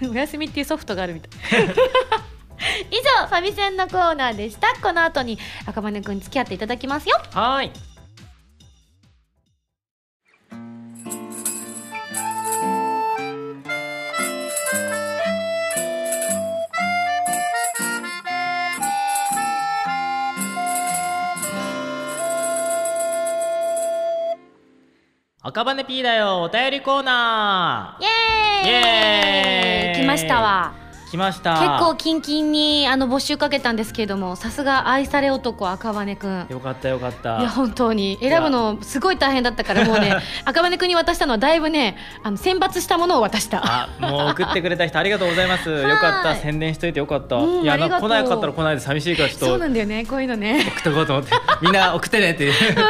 み。お休みっていうソフトがあるみたい 以上ファミセンのコーナーでした。この後に赤羽くんに付き合っていただきますよ。はーい。赤羽 P だよお便りコーナイエーイ。イエーイ。来ましたわ。ー来ました。結構キンキンにあの募集かけたんですけれどもさすが愛され男赤羽くん。よかったよかった。いや本当に。選ぶのすごい大変だったからもうね 赤羽くんに渡したのはだいぶねあの選抜したものを渡した。あもう送ってくれた人ありがとうございます。よかった。宣伝しといてよかった。うんいや来なかったら来ないで寂しいからちょっと。そうなんだよねこういうのね。送っとこうと思って。みんな送ってねっていう。ありが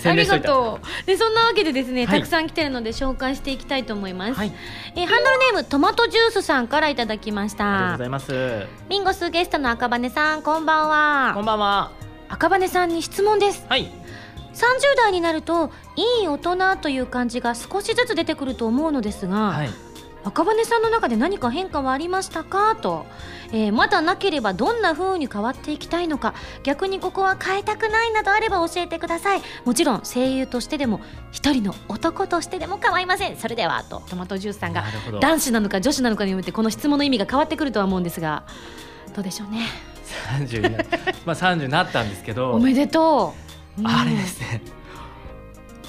宣伝しといた。とう。でそんなわけでですね、はい。たくさん来てるので紹介していきたいと思います、はい。えーハンドルネームトマトジュースさんからいただきましありがとうごたざいます。ミンゴスゲストの赤羽さんこんばんこはんばんは。赤羽さんに質問です。はい。30代になるといい大人という感じが少しずつ出てくると思うのですが、はい赤羽さんの中で何か変化はありましたか？と、えーまだなければどんな風に変わっていきたいのか。逆にここは変えたくないなどあれば教えてください。もちろん声優としてでも一人の男としてでも構いません。それではと。トマトジュースさんが男子なのか女子なのかによってこの質問の意味が変わってくるとは思うんですがどうでしょうね？30になまあ30になったんですけど。おめでとう、うんあれですね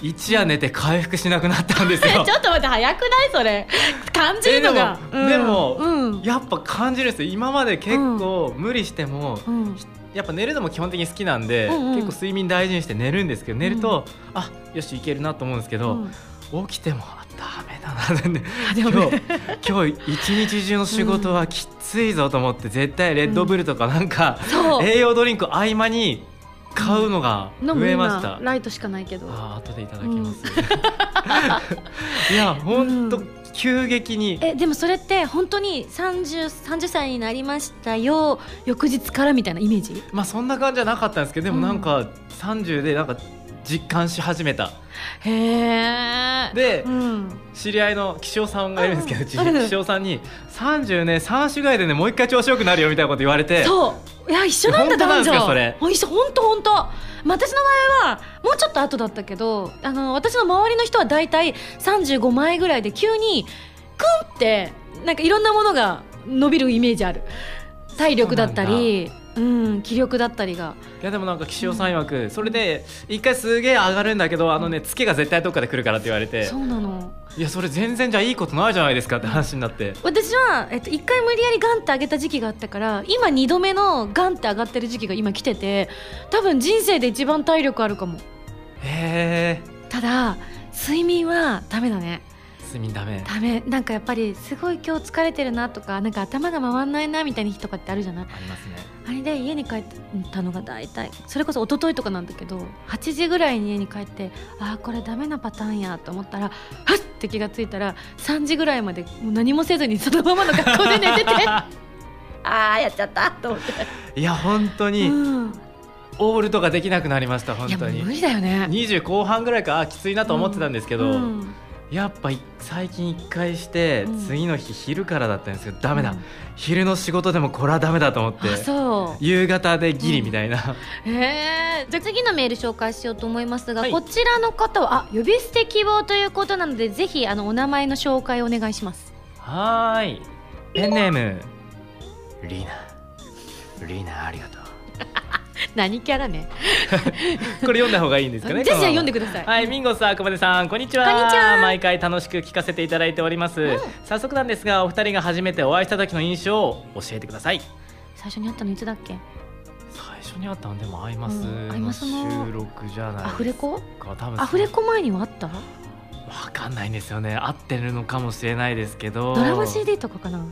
一夜寝て回復しなくなったんですよ。ちょっと待って早くない？それ。感じるのが。えでもうん。うん。やっぱ感じるんですよ。今まで結構無理しても、うん。やっぱ寝るのも基本的に好きなんで、うんうん。結構睡眠大事にして寝るんですけど寝ると、あよしいけるなと思うんですけど、起きてもあダメだなでも今日今日一日中の仕事はきついぞと思って絶対レッドブルとかなんか、栄養ドリンク合間に買うのが増えました、今ライトしかないけど。あー後でいただきます、いや本当、うん。急激に。えでもそれって本当に 30, 30歳になりましたよ翌日からみたいなイメージ？まあそんな感じじゃなかったんですけどでもなんか30でなんか実感し始めた。へえでうん、知り合いの岸尾さんがいるんですけど、うん。岸尾さんに30ね3種ぐらいでねもう一回調子よくなるよみたいなこと言われて。そう。いや一緒なんだ本当なんですか男女。それ？お一緒本当本当。まあ私の場合はもうちょっと後だったけどあの私の周りの人は大体35前ぐらいで急にクンってなんかいろんなものが伸びるイメージある。体力だったりうん気力だったりが。いやでもなんか岸尾さん曰くそれで一回すげえ上がるんだけどあのねツケが絶対どっかで来るからって言われて。そうなの。いやそれ全然じゃあいいことないじゃないですかって話になって。私は、えっと、1回無理やりガンって上げた時期があったから今2度目のガンって上がってる時期が今来てて多分人生で一番体力あるかも。へえただ睡眠はダメだね睡眠ダメダメ。なんかやっぱりすごい今日疲れてるなとかなんか頭が回んないなみたいな日とかってあるじゃない？ありますね。あれで家に帰ったのが大体それこそ一昨日とかなんだけど8時ぐらいに家に帰ってああこれダメなパターンやと思ったらはっって気がついたら3時ぐらいまでもう何もせずに そのままの格好で寝てて ああやっちゃったと思って、いや本当に、うん、オールとかできなくなりました本当に。う無理だよね。20後半ぐらいかきついなと思ってたんですけど、うんやっぱい最近1回して、うん。次の日昼からだったんですけどダメだ、うん。昼の仕事でもこれはダメだと思ってあそう。夕方でギリみたいな、えー、じゃあ次のメール紹介しようと思いますが、はい。こちらの方はあ呼び捨て希望ということなのでぜひあのお名前の紹介をお願いします。はーい。ペンネームリーナ。リーナありがとう 何キャラね これ読んだ方がいいんですかねじゃあこのまま。読んでください。はい、ミンゴスあくまでさん、こんにちは。こんにちは。毎回楽しく聞かせていただいております。早速なんですが、お二人が初めてお会いした時の印象を教えてください。最初に会ったのいつだっけ？最初に会ったんでもアイマスの収録じゃないアフレコ？アフレコ前にはあった？わかんないんですよね。合ってるのかもしれないですけど。ドラマ CD とかかな？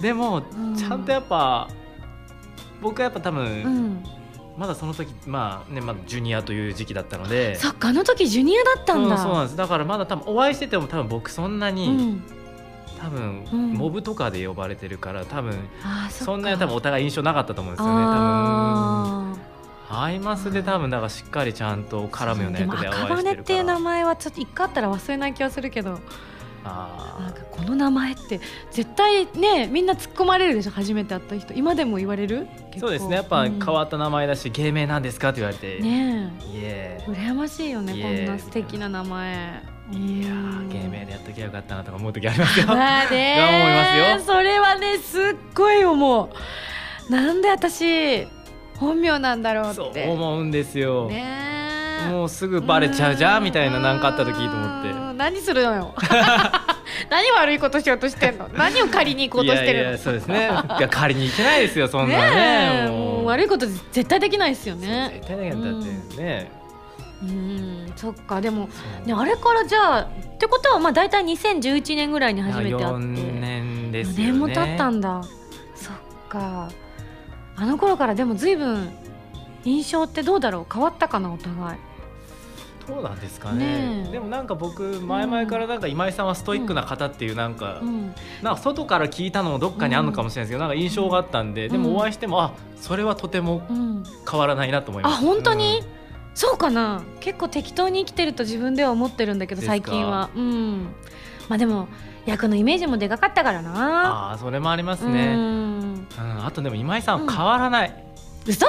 でも、ん。ちゃんとやっぱ僕はやっぱ多分、うん。まだその時まあねまだジュニアという時期だったので。そっかあの時ジュニアだったんだ。そうそうなんです。だからまだ多分お会いしてても多分僕そんなに、うん。多分、うん。モブとかで呼ばれてるから多分そんなに多分お互い印象なかったと思うんですよね多分あアイマスで多分だからしっかりちゃんとー絡むようなでお会い赤羽してるから。っていう名前はちょっと一回あったら忘れない気がするけど。あなんかこの名前って絶対ねみんな突っ込まれるでしょ初めて会った人。今でも言われる？ーそうですね。やっぱ変わった名前だし、芸名なんですかって言われて、ねいえ。え羨ましいよねこんな素敵な名前。いや芸名でやっときゃよかったなとか思う時ありますよ。まあねが思いますよ。それはねすっごい思う。なんで私本名なんだろうって。思うんですよ、ねえもうすぐバレちゃうじゃんみたいな何かあった時と思って。うん。何するのよ。何悪いことしようとしてんの？何を借りに行こうとしてるの？いやいやそうですね。いや借りに行けないですよそんなね。もう。悪いこと絶対できないですよね。絶対だけどだってね、うん。そっか。でもねあれからじゃあってことはまあ大体2011年ぐらいに初めて会って。4年ですよ4ね年も経ったんだ。そっか。あの頃からでも随分印象ってどうだろう？変わったかな？お互いそうなんですかね。ねえ。でもなんか僕前々からなんか今井さんはストイックな方っていうなんか、うん。なんか外から聞いたのもどっかにあるのかもしれないですけど、なんか印象があったんで、でもお会いしてもあそれはとてもうん。変わらないなと思いあます。本当に、そうかな。結構適当に生きてると自分では思ってるんだけど最近は。うん。まあでも役のイメージもでかかったからな。ああそれもありますうね、ん。うん。あとでも今井さんは変わらない、嘘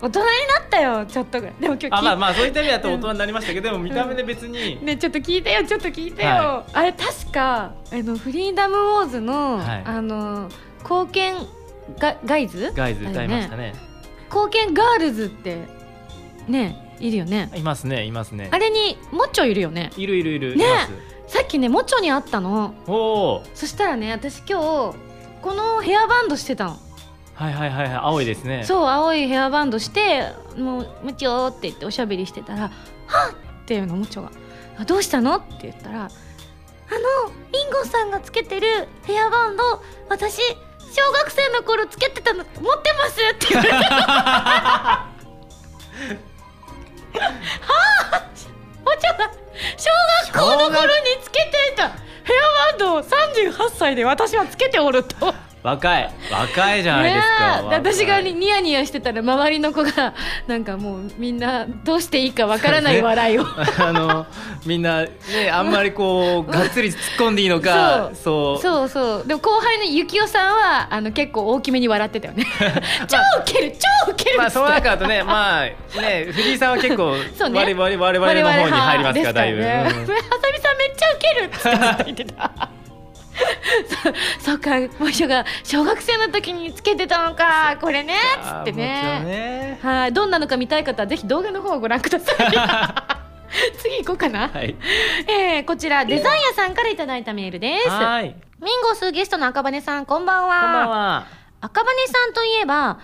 大人になったよちょっとぐらい。でも今日あまあまあそういった意味だと大人になりましたけど、でも見た目で別に、ねちょっと聞いてよちょっと聞いてよ、はあれ確かあのフリーダムウォーズの、はい。あの貢献がガイズ？ガイズ歌いましたね。ね貢献ガールズってねいるよね。いますねいますね。あれにモッチョいるよね。いるいるいる、ね。さっきねモッチョに会ったの。おおそしたらね私今日このヘアバンドしてたのはいはいはいはい青いですねそう青いヘアバンドしてもう「ムチョ」って言っておしゃべりしてたら「はっ!」っていうのムチョが「どうしたの?」って言ったら「あのリンゴさんがつけてるヘアバンド私小学生の頃つけてたの持ってます」って言われてはあムチョが小学校の頃につけていたヘアバンドを38歳で私はつけておると。若い若いじゃないですか、私がニヤニヤしてたら周りの子がなんかもうみんなどうしていいかわからない笑いを。あのみんなねあんまりこう がっつり突っ込んでいいのかそう。そうそうでも後輩のゆきおさんはあの結構大きめに笑ってたよね。超ウケる超ウケるまあその中だとねまあね藤井さんは結構そうね。我々我々の方に入りますからだいぶ、はさみさんめっちゃウケるって言ってた そそっかもしが小学生の時につけてたのかこれねっつってね。ね。はいどんなのか見たい方はぜひ動画の方をご覧ください。次行こうかな、はい。えー、こちらデザイン屋さんからいただいたメールです。はい。ミンゴスゲストの赤羽さんこんばんは。こんばんは。赤羽さんといえば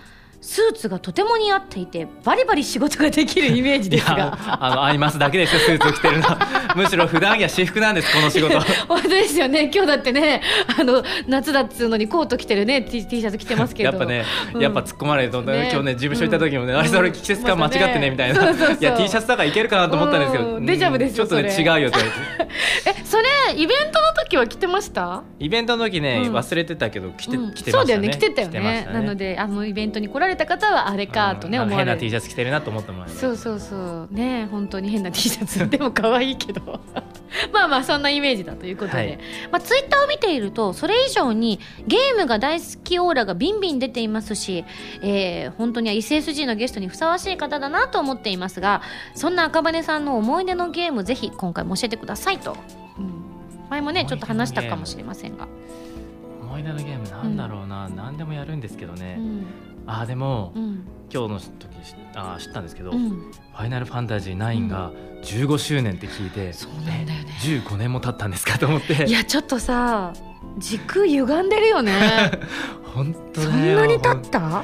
スーツがとても似合っていてバリバリ仕事ができるイメージいですやがあのアイマスだけですよスーツを着てるの。むしろ普段着は私服なんですこの仕事。本当ですよね。今日だってねあの夏だっつうのにコート着てるね T, T シャツ着てますけど。やっぱね、うん。やっぱ突っ込まれると、ね今日ね事務所行った時もね、うん。あれそれ季節感間違ってねみたいな、いや T シャツだからいけるかなと思ったんですけど、うん。デジャブですよちょっとね違うよって えそれイベントの時は着てました？イベントの時ね、うん。忘れてたけど着て,、うん。着てましたね。そうだよね着てたよ着ましたね。なのであのイベントに来られた方はあれかとね、思われる。T シャツ着てるなと思ってもらえばそうそうそう。ね本当に変な T シャツ。でも可愛いけど。まあまあそんなイメージだということで、はい。まあ、ツイッターを見ているとそれ以上にゲームが大好きオーラがビンビン出ていますし、えー本当に SSG のゲストにふさわしい方だなと思っていますがそんな赤羽さんの思い出のゲームぜひ今回も教えてくださいと、うん、前もねちょっと話したかもしれませんが、思い出のゲームなんだろうな、何でもやるんですけどね、うんあーでも、うん。今日の時しあー知ったんですけど、フうん、ァイナルファンタジー9が15周年って聞いて、そうなんだよね。え15年も経ったんですかと思って。いやちょっとさ時空歪んでるよね。本当そだよ。んなに経った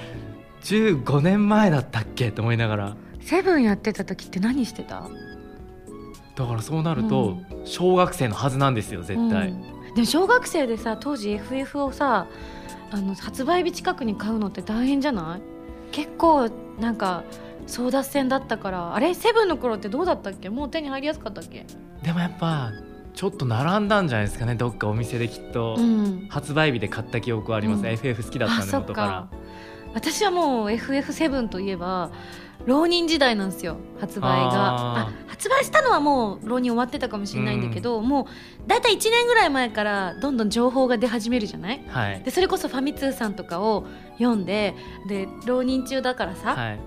？15年前だったっけと思いながら。セブンやってた時って何してた？だからそうなると、小学生のはずなんですよ絶対、うん。でも小学生でさ当時 FF をさあの発売日近くに買うのって大変じゃない？結構なんか争奪戦だったから。あれ？セブンの頃ってどうだったっけ？もう手に入りやすかったっけ？でもやっぱちょっと並んだんじゃないですかね。どっかお店できっと、うん。発売日で買った記憶はあります、うん。FF 好きだったんで元からか。私はもう FF7 といえば浪人時代なんですよ発売が。あ発売したのはもう浪人終わってたかもしれないんだけど、もう大体1年ぐらい前からどんどん情報が出始めるじゃない？はい。でそれこそファミ通さんとかを読んでで浪人中だからさ、はい。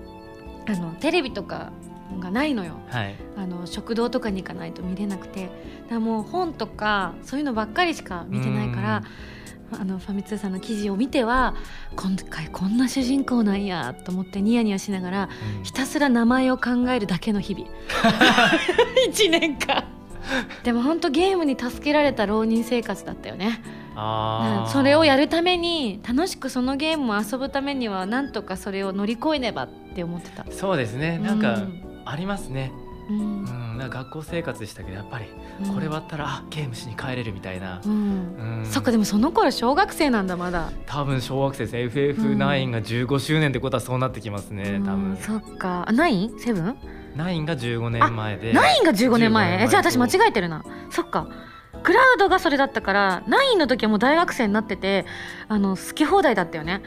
あのテレビとかがないのよ。はい。あの食堂とかに行かないと見れなくて。だもう本とかそういうのばっかりしか見てないからあのファミ通さんの記事を見ては今回こんな主人公なんやと思ってニヤニヤしながらうん。ひたすら名前を考えるだけの日々。1年間。でも本当ゲームに助けられた浪人生活だったよね。それをやるために楽しくそのゲームを遊ぶためにはなんとかそれを乗り越えねばって思ってた。そうですね。なんかうん。ありますね、うんうん、なんか学校生活でしたけどやっぱりこれ割ったら、あゲームしに帰れるみたいな。う、ん、うん。そっかでもその頃小学生なんだまだ。多分小学生です FF9 が15周年ってことはそうなってきますね、多うん。分。そっか。あナイン？セブン？9が15年前で。ナインが15年前？15えじゃあ私間違とえてるな。そっか。クラウドがそれだったからナインの時はもう大学生になっててあの好き放題だったよね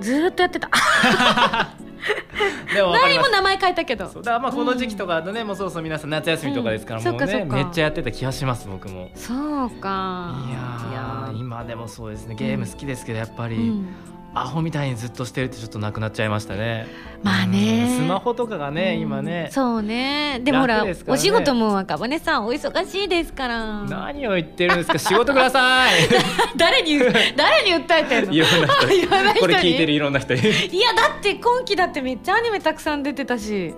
ずーっとやってた。でも分かナインも名前変えたけど。だからまあこの時期とかだとね、もうそうそう皆さん夏休みとかですから、うんもうねそっかそっか。めっちゃやってた気がします僕も。そうか。いやー。今でもそうですねゲーム好きですけどやっぱり、うんアホみたいにずっとしてるってちょっとなくなっちゃいましたね。まあね。うん。スマホとかがね、うん。今ね。そうね。でもほら、ね。お仕事も赤羽さんお忙しいですから。何を言ってるんですか？仕事ください。誰に誰に訴えてんの？いろん な人これ聞いてるいろんな人いやだって今期だってめっちゃアニメたくさん出てたし。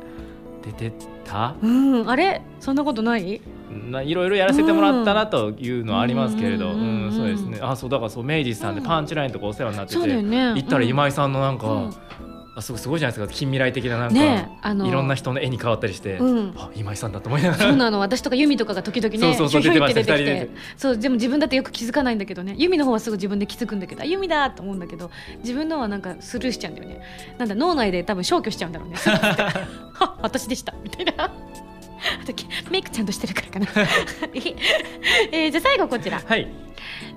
てた？うん。あれ？そんなことない？ないろいろやらせてもらったなというのはありますけれど、ううんうんん。そうですね。あそうだからそう明治さんでパンチラインとかお世話になってて、ね。行ったら今井さんのなんか、うん。あすごいすごいじゃないですか。近未来的ななんか、ねえあのいろんな人の絵に変わったりして、うん。あ今井さんだと思いながら。そうなの。私とかユミとかが時々ねそうそうそう出て出てきてそうで。も自分だってよく気づかないんだけどね。ユミの方はすぐ自分で気づくんだけどあユミだと思うんだけど自分のはなんかスルーしちゃうんだよね。なんだ脳内で多分消去しちゃうんだろうね。私でした。みたいなあとメイクちゃんとしてるからかな。えーじゃあ最後こちら。はい。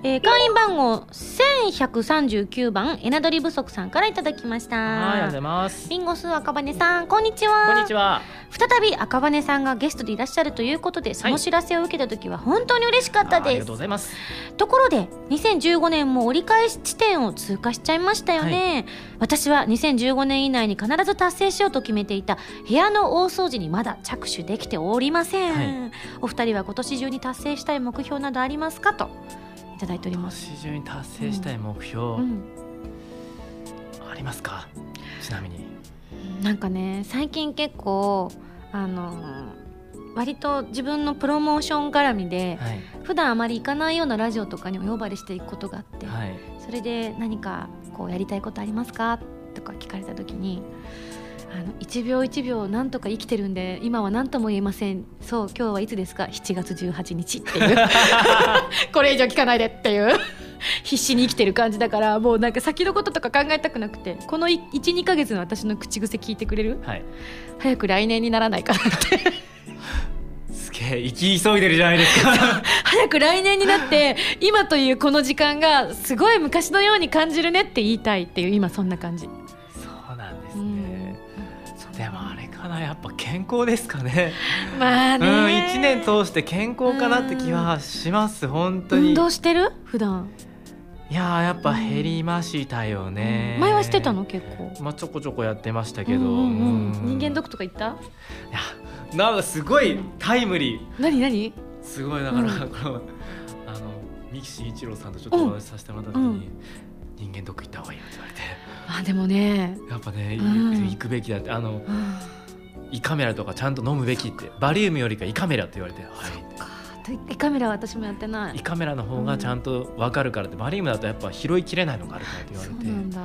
えー会員番号1139番エナドリ不足さんからいただきました。はいありがとうございます。リンゴス赤羽さんこんにちは。こんにちは。再び赤羽さんがゲストでいらっしゃるということでその知らせを受けた時は本当に嬉しかったあありがですとうございます。ところで2015年も折り返し地点を通過しちゃいましたよね、私は2015年以内に必ず達成しようと決めていた部屋の大掃除にまだ着手できておりません、はお二人は今年中に達成したい目標などありますかと。いただいております、年中に達成したい目標、うん、ありますか？ちなみに。なんかね最近結構あの割と自分のプロモーション絡みではい。普段あまり行かないようなラジオとかにお呼ばれしていくことがあって、はい。それで何かこうやりたいことありますか？っとか聞かれた時にあの1秒1秒なんとか生きてるんで今は何とも言えません。そう今日はいつですか？7月18日っていう。これ以上聞かないでっていう。必死に生きてる感じだからもうなんか先のこととか考えたくなくてこの12ヶ月の私の口癖聞いてくれる？はい。早く来年にならないかなって。すげえ生き急いでるじゃないですか。早く来年になって今というこの時間がすごい昔のように感じるねって言いたいっていう今そんな感じやっぱ健康ですかね。まあね。うん1年通して健康かなって気はします本当に。運動してる？普段。いやーやっぱ減りましたよね。前はしてたの？結構。まあちょこちょこやってましたけど、うんうんうん。うん。人間ドックとか行った？いやなんかすごいタイムリー。何何？すごいだから、うん。このあの三木慎一郎さんとちょっとお話しさせてもらった時に、うん。人間ドック行った方がいいよって言われて。あでもね、やっぱね、うん。行くべきだって。あのうん胃カメラとかちゃんと飲むべきってバリウムよりか胃カメラって言われて、はい。胃カメラは私もやってない。胃カメラの方がちゃんと分かるからって、バリウムだとやっぱ拾いきれないのがあるからって言わそれて。うなんだ。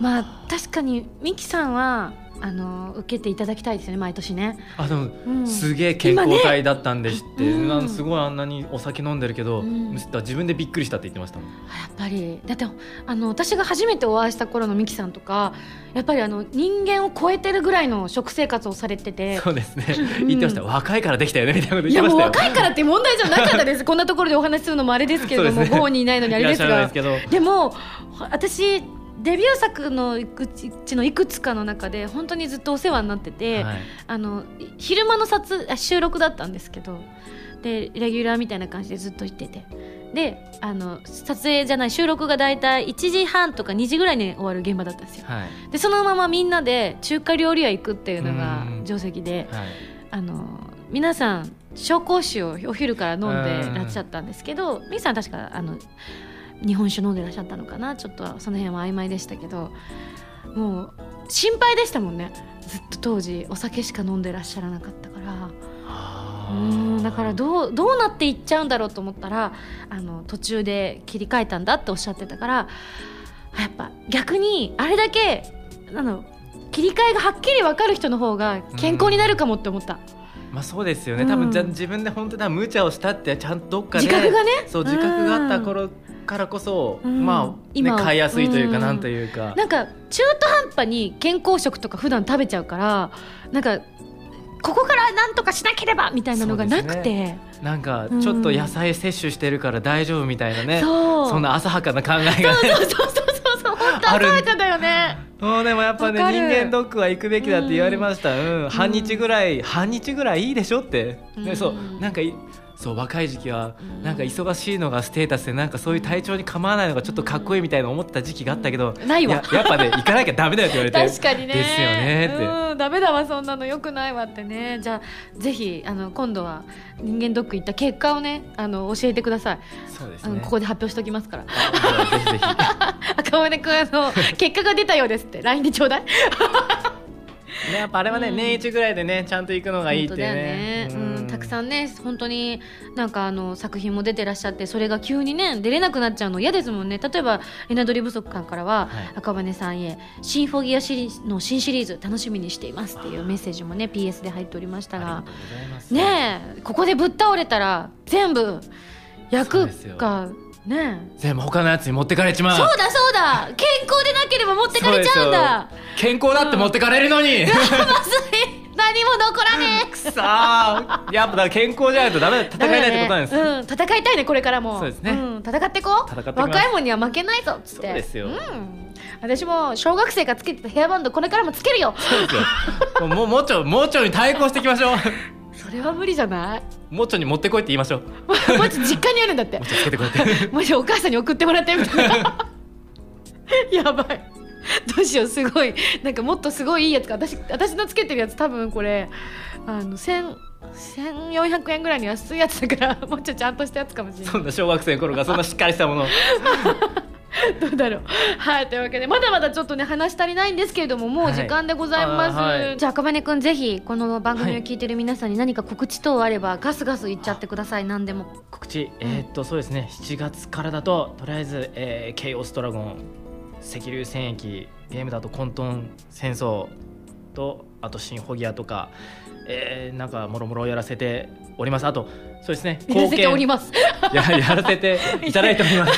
まあ確かにミキさんはあの受けていただきたいですよね毎年ね、あでもうん、すげえ健康体だったんですって、今ね。うん。なんすごいあんなにお酒飲んでるけど、うん。自分でびっくりしたって言ってましたもん。やっぱり。だってあの私が初めてお会いした頃のミキさんとかやっぱりあの人間を超えてるぐらいの食生活をされてて。そうですね、うん。言ってました。若いからできたよねみたいなこといや言ってましたよ。もう若いからって問題じゃなかったです。こんなところでお話しするのもあれですけれども、ね。ご本人いないのにあれですがですけど。でも私デビュー作のうちのいくつかの中で本当にずっとお世話になってて、はい。あのい昼間の撮あ収録だったんですけどでレギュラーみたいな感じでずっと行ってて。であの撮影じゃない収録が大体1時半とか2時ぐらいに終わる現場だったんですよ。はい。でそのままみんなで中華料理屋行くっていうのがうん。定石ではい。あの皆さん紹興酒をお昼から飲んでらっしゃったんですけどみーさん確かあの日本酒飲んでらっしゃったのかなちょっとその辺は曖昧でしたけどもう心配でしたもんね。ずっと当時お酒しか飲んでらっしゃらなかったから。あうーんだからどうどうなっていっちゃうんだろうと思ったらあの途中で切り替えたんだっておっしゃってたからあやっぱ逆にあれだけあの切り替えがはっきり分かる人の方が健康になるかもって思った。まあそうですよね、うん多分じゃ自分で本当だ無茶をしたってちゃんとどっかで自覚がね。そう自覚があった頃からこそ、うん。まあ、ね、今買いやすいというか、うん。なんというか。なんか中途半端に健康食とか普段食べちゃうからなんかここからなんとかしなければみたいなのがなくて。なんかちょっと野菜摂取してるから大丈夫みたいなね、そんな浅はかな考えがねそうそうそうそうそう。本当ある。鮮やかだよね。うんでもやっぱね人間ドックは行くべきだって言われました、うん。半日ぐらい半日ぐらいいいでしょって、ねうん。そう。なんかいそう若い時期はうんなんか忙しいのがステータスでなんかそういう体調に構わないのがちょっとかっこいいみたいな思った時期があったけど、ないわ。ややっぱね行かなきゃダメだよって言われて 確かにね。ですよね。って、うんダメだわそんなのよくないわってね。じゃあぜひあの今度は人間ドック行った結果をねあの教えてください、そうですね。ここで発表しておきますから。あぜひぜひ。赤羽君あの結果が出たようですって。LINE でちょうだい。ねやっぱあれはね、うん。年一ぐらいでねちゃんと行くのがいいってね。ね、うん、たくさんね本当になんかあの作品も出てらっしゃってそれが急にね出れなくなっちゃうの嫌ですもんね。例えばレナドリ不足館からは、はい。赤羽さんへ「シンフォギアシリーズの新シリーズ楽しみにしています」っていうメッセージもね PS で入っておりましたがねえここでぶっ倒れたら全部そう役ですよ。がねえ。全部他のやつに持ってかれちまう。そうだそうだ。健康でなければ持ってかれちゃうんだ。健康だって持ってかれるのに、まずい何も残らねえ。くさー。やっぱ健康じゃないとダメだ。戦えないってことなんです、ね。うん、戦いたいねこれからも。そうですね。ん、戦ってこう。若いもんには負けないぞっつって。そうですよ。ん、私も小学生がつけてたヘアバンドこれからもつけるよ。そうですよ。もうもうちょもうちょに対抗していきましょう。それは無理じゃない？もうちょに持ってこいって言いましょう。もうちょ実家にあるんだって。もうちょつけてこいって。もしお母さんに送ってもらってみたいな。やばい どうしようすごい。なんかもっとすごいいいやつか。私私のつけてるやつ多分これあの1000 1400円ぐらいの安いやつだから もうちょいちゃんとしたやつかもしれない。そんな小学生の頃がそんなしっかりしたもの。を どうだろう。はいというわけでまだまだちょっとね話足りないんですけれどももう時間でございます、はいはい。じゃあ赤羽くんぜひこの番組を聞いてる皆さんに何か告知等あればガスガス言っちゃってください。何でも。告知。えーっとそうですね。7月からだととりあえず、えー、ケイオスドラゴン赤竜戦役ゲームだと混沌戦争とあとシンフォギアとか、えーなんかもろもろやらせておりますあとそうですねやらせておりますや やらせていただいております。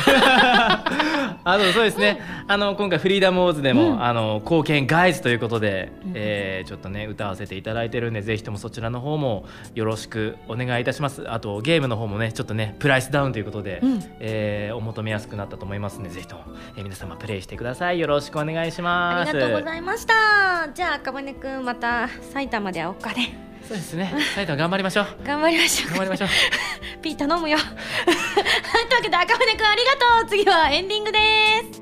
あのそうですね。あの今回フリーダムウォーズでも、うんあの貢献ガイズということで、うんえーちょっとね歌わせていただいてるんでぜひともそちらの方もよろしくお願いいたします。あとゲームの方もねちょっとねプライスダウンということで、うんえーお求めやすくなったと思いますのでぜひとも、えー皆様プレイしてください。よろしくお願いします。ありがとうございましたじゃあ赤羽くんまた埼玉で会おうかねそうですね。埼玉頑張りましょう。頑張りましょう頑張りましょう。ピー頼むよはい というわけで赤羽くんありがとう次はエンディングです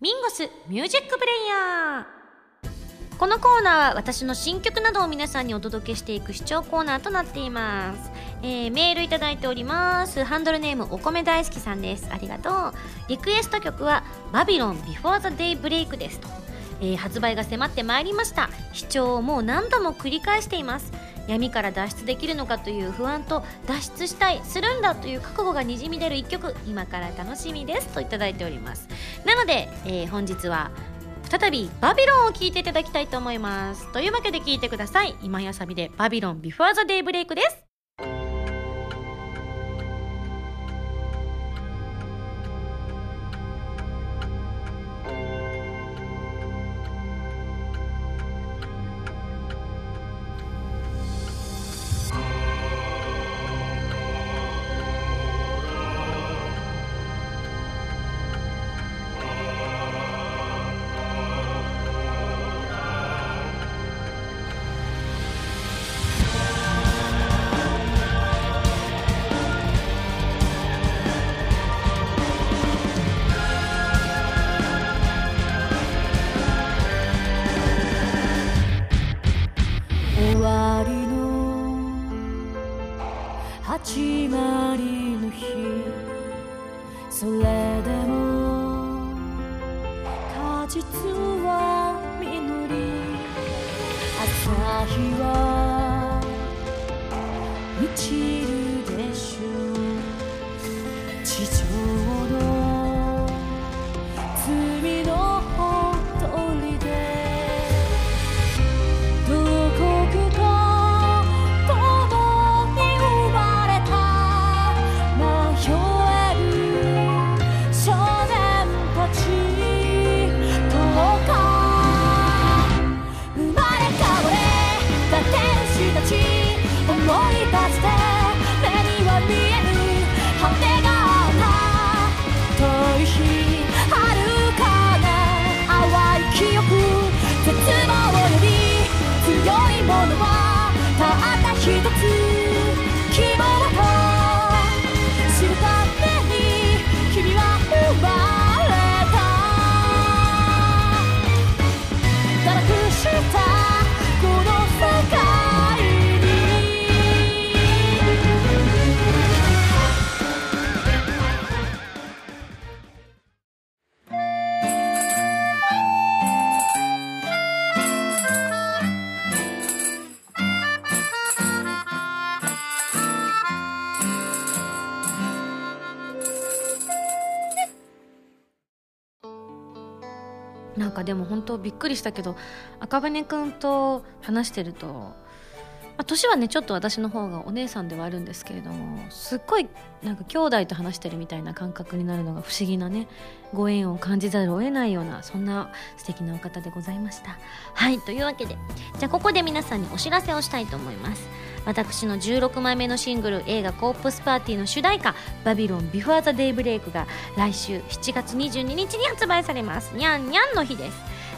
ミンゴスミュージックプレイヤーこのコーナーは私の新曲などを皆さんにお届けしていく視聴コーナーとなっています、えーメールいただいております。ハンドルネームお米大好きさんです。ありがとう。リクエスト曲はバビロン Before the Day Break ですと、えー発売が迫ってまいりました。視聴をもう何度も繰り返しています。闇から脱出できるのかという不安と脱出したいするんだという覚悟がにじみ出る一曲今から楽しみですといただいております。なので、えー本日は再びバビロンを聴いていただきたいと思います。というわけで聴いてください。今やさびでバビロンビフォーザデイブレイクです。でも本当びっくりしたけど赤羽くんと話してると、まあ、年はねちょっと私の方がお姉さんではあるんですけれどもすっごいなんか兄弟と話してるみたいな感覚になるのが不思議なねご縁を感じざるを得ないようなそんな素敵なお方でございました。はいというわけでじゃあここで皆さんにお知らせをしたいと思います。私の16枚目のシングル映画「コープスパーティー」の主題歌「バビロンビフォーザデイブレイクが来週7月22日に発売されます。にゃんにゃんの日です。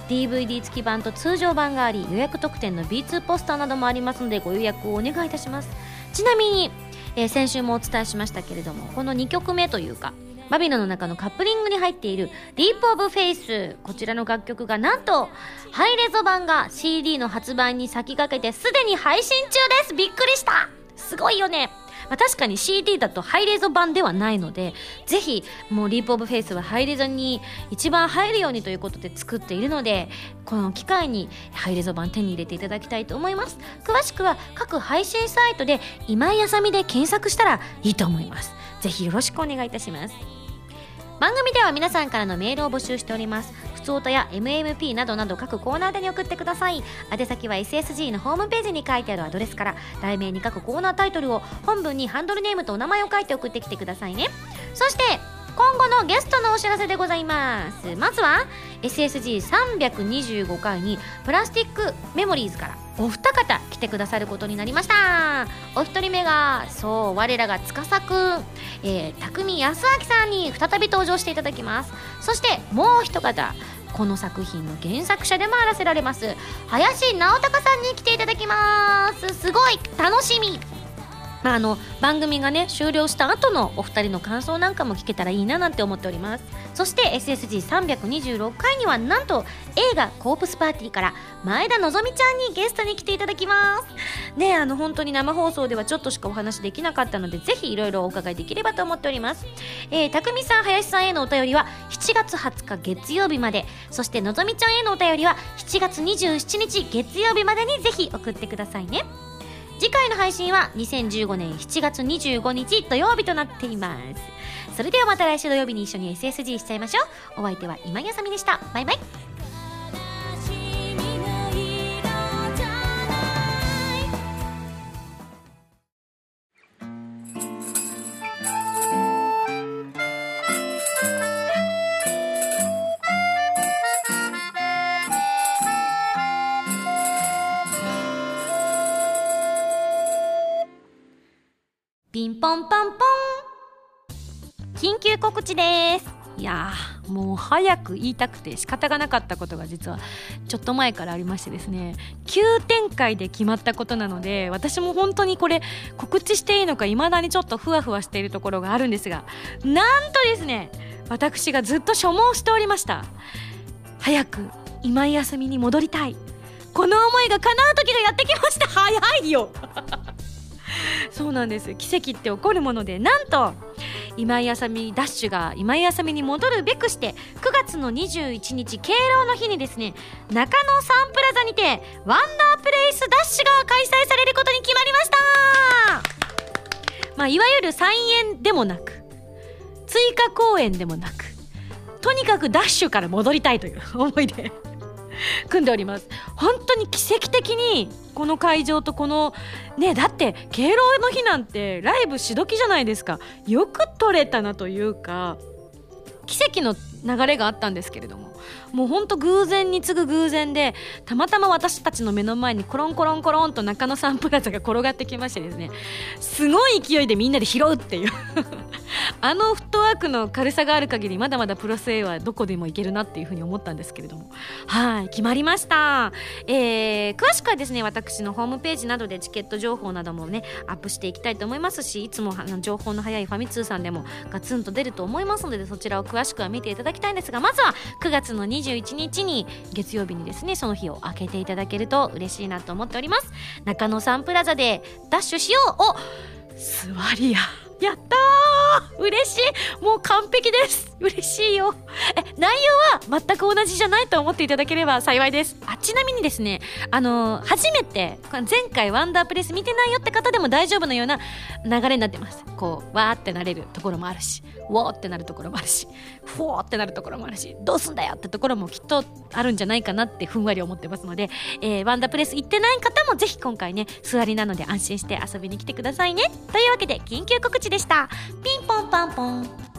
DVD 付き版と通常版があり予約特典の B2 ポスターなどもありますのでご予約をお願いいたします。ちなみに、えー先週もお伝えしましたけれどもこの2曲目というかバビロンの中のカップリングに入っている「ディープ・オブ・フェイス」こちらの楽曲がなんとハイレゾ版が CD の発売に先駆けてすでに配信中です。びっくりした。すごいよね。まあ、確かに CD だとハイレゾ版ではないのでぜひもう Leap of Faith はハイレゾに一番入るようにということで作っているのでこの機会にハイレゾ版手に入れていただきたいと思います。詳しくは各配信サイトで今井麻美で検索したらいいと思います。ぜひよろしくお願いいたします。番組では皆さんからのメールを募集しております。普通歌や MMP などなど各コーナーでに送ってください。宛先は SSG のホームページに書いてあるアドレスから題名に各コーナータイトルを本文にハンドルネームとお名前を書いて送ってきてくださいね。そして今後のゲストのお知らせでございます。まずは SSG325 回にプラスティックメモリーズから。お二方来てくださることになりました。お一人目がそう我らが司くん、えー、匠康明さんに再び登場していただきます。そしてもう一方この作品の原作者でもあらせられます林直隆さんに来ていただきます。すごい楽しみ。まあ、あの番組がね終了した後のお二人の感想なんかも聞けたらいいななんて思っております。そして SSG326 回にはなんと映画「コープスパーティー」から前田希美ちゃんにゲストに来ていただきます。ねあの本当に生放送ではちょっとしかお話できなかったのでぜひいろいろお伺いできればと思っております。えー、匠さん林さんへのお便りは7月20日月曜日まで。そしてのぞみちゃんへのお便りは7月27日月曜日までにぜひ送ってくださいね。次回の配信は2015年7月25日土曜日となっています。それではまた来週土曜日に一緒に SSG しちゃいましょう。お相手は今やさみでした。バイバイ。ピンポンパンポン。緊急告知です。いやーもう早く言いたくて仕方がなかったことが実はちょっと前からありましてですね。急展開で決まったことなので私も本当にこれ告知していいのか未だにちょっとふわふわしているところがあるんですがなんとですね私がずっと所望しておりました。早く今井休みに戻りたい。この思いが叶う時がやってきました。早いよ。そうなんです。奇跡って起こるものでなんと今井あさみダッシュが今井あさみに戻るべくして9月の21日敬老の日にですね中野サンプラザにてワンダープレイスダッシュが開催されることに決まりました。まあいわゆる再演でもなく追加公演でもなくとにかくダッシュから戻りたいという思いで 組んでおります。本当に奇跡的にこの会場とこのねだって敬老の日なんてライブしどきじゃないですか。よく撮れたなというか奇跡の流れがあったんですけれども。もうほんと偶然に次ぐ偶然でたまたま私たちの目の前にコロンコロンコロンと中野サンプラザが転がってきましてですねすごい勢いでみんなで拾うっていう。あのフットワークの軽さがある限りまだまだプロス A はどこでもいけるなっていうふうに思ったんですけれども。はい決まりました、えー、詳しくはですね私のホームページなどでチケット情報などもねアップしていきたいと思いますしいつも情報の早いファミ通さんでもガツンと出ると思いますのでそちらを詳しくは見ていただきたいんですがまずは9月の21日に月曜日にですねその日を開けていただけると嬉しいなと思っております。中野サンプラザでダッシュしよう。お座りや。やったー。嬉しい。もう完璧です。嬉しいよ。え内容は全く同じじゃないと思っていただければ幸いです。あちなみにですねあのー初めて前回ワンダープレス見てないよって方でも大丈夫なような流れになってます。こうわーってなれるところもあるしウォーってなるところもあるしフォーってなるところもあるしどうすんだよってところもきっとあるんじゃないかなってふんわり思ってますので、えーワンダープレス行ってない方もぜひ今回ね座りなので安心して遊びに来てくださいね。というわけで緊急告知でした。ピンポンパンポン。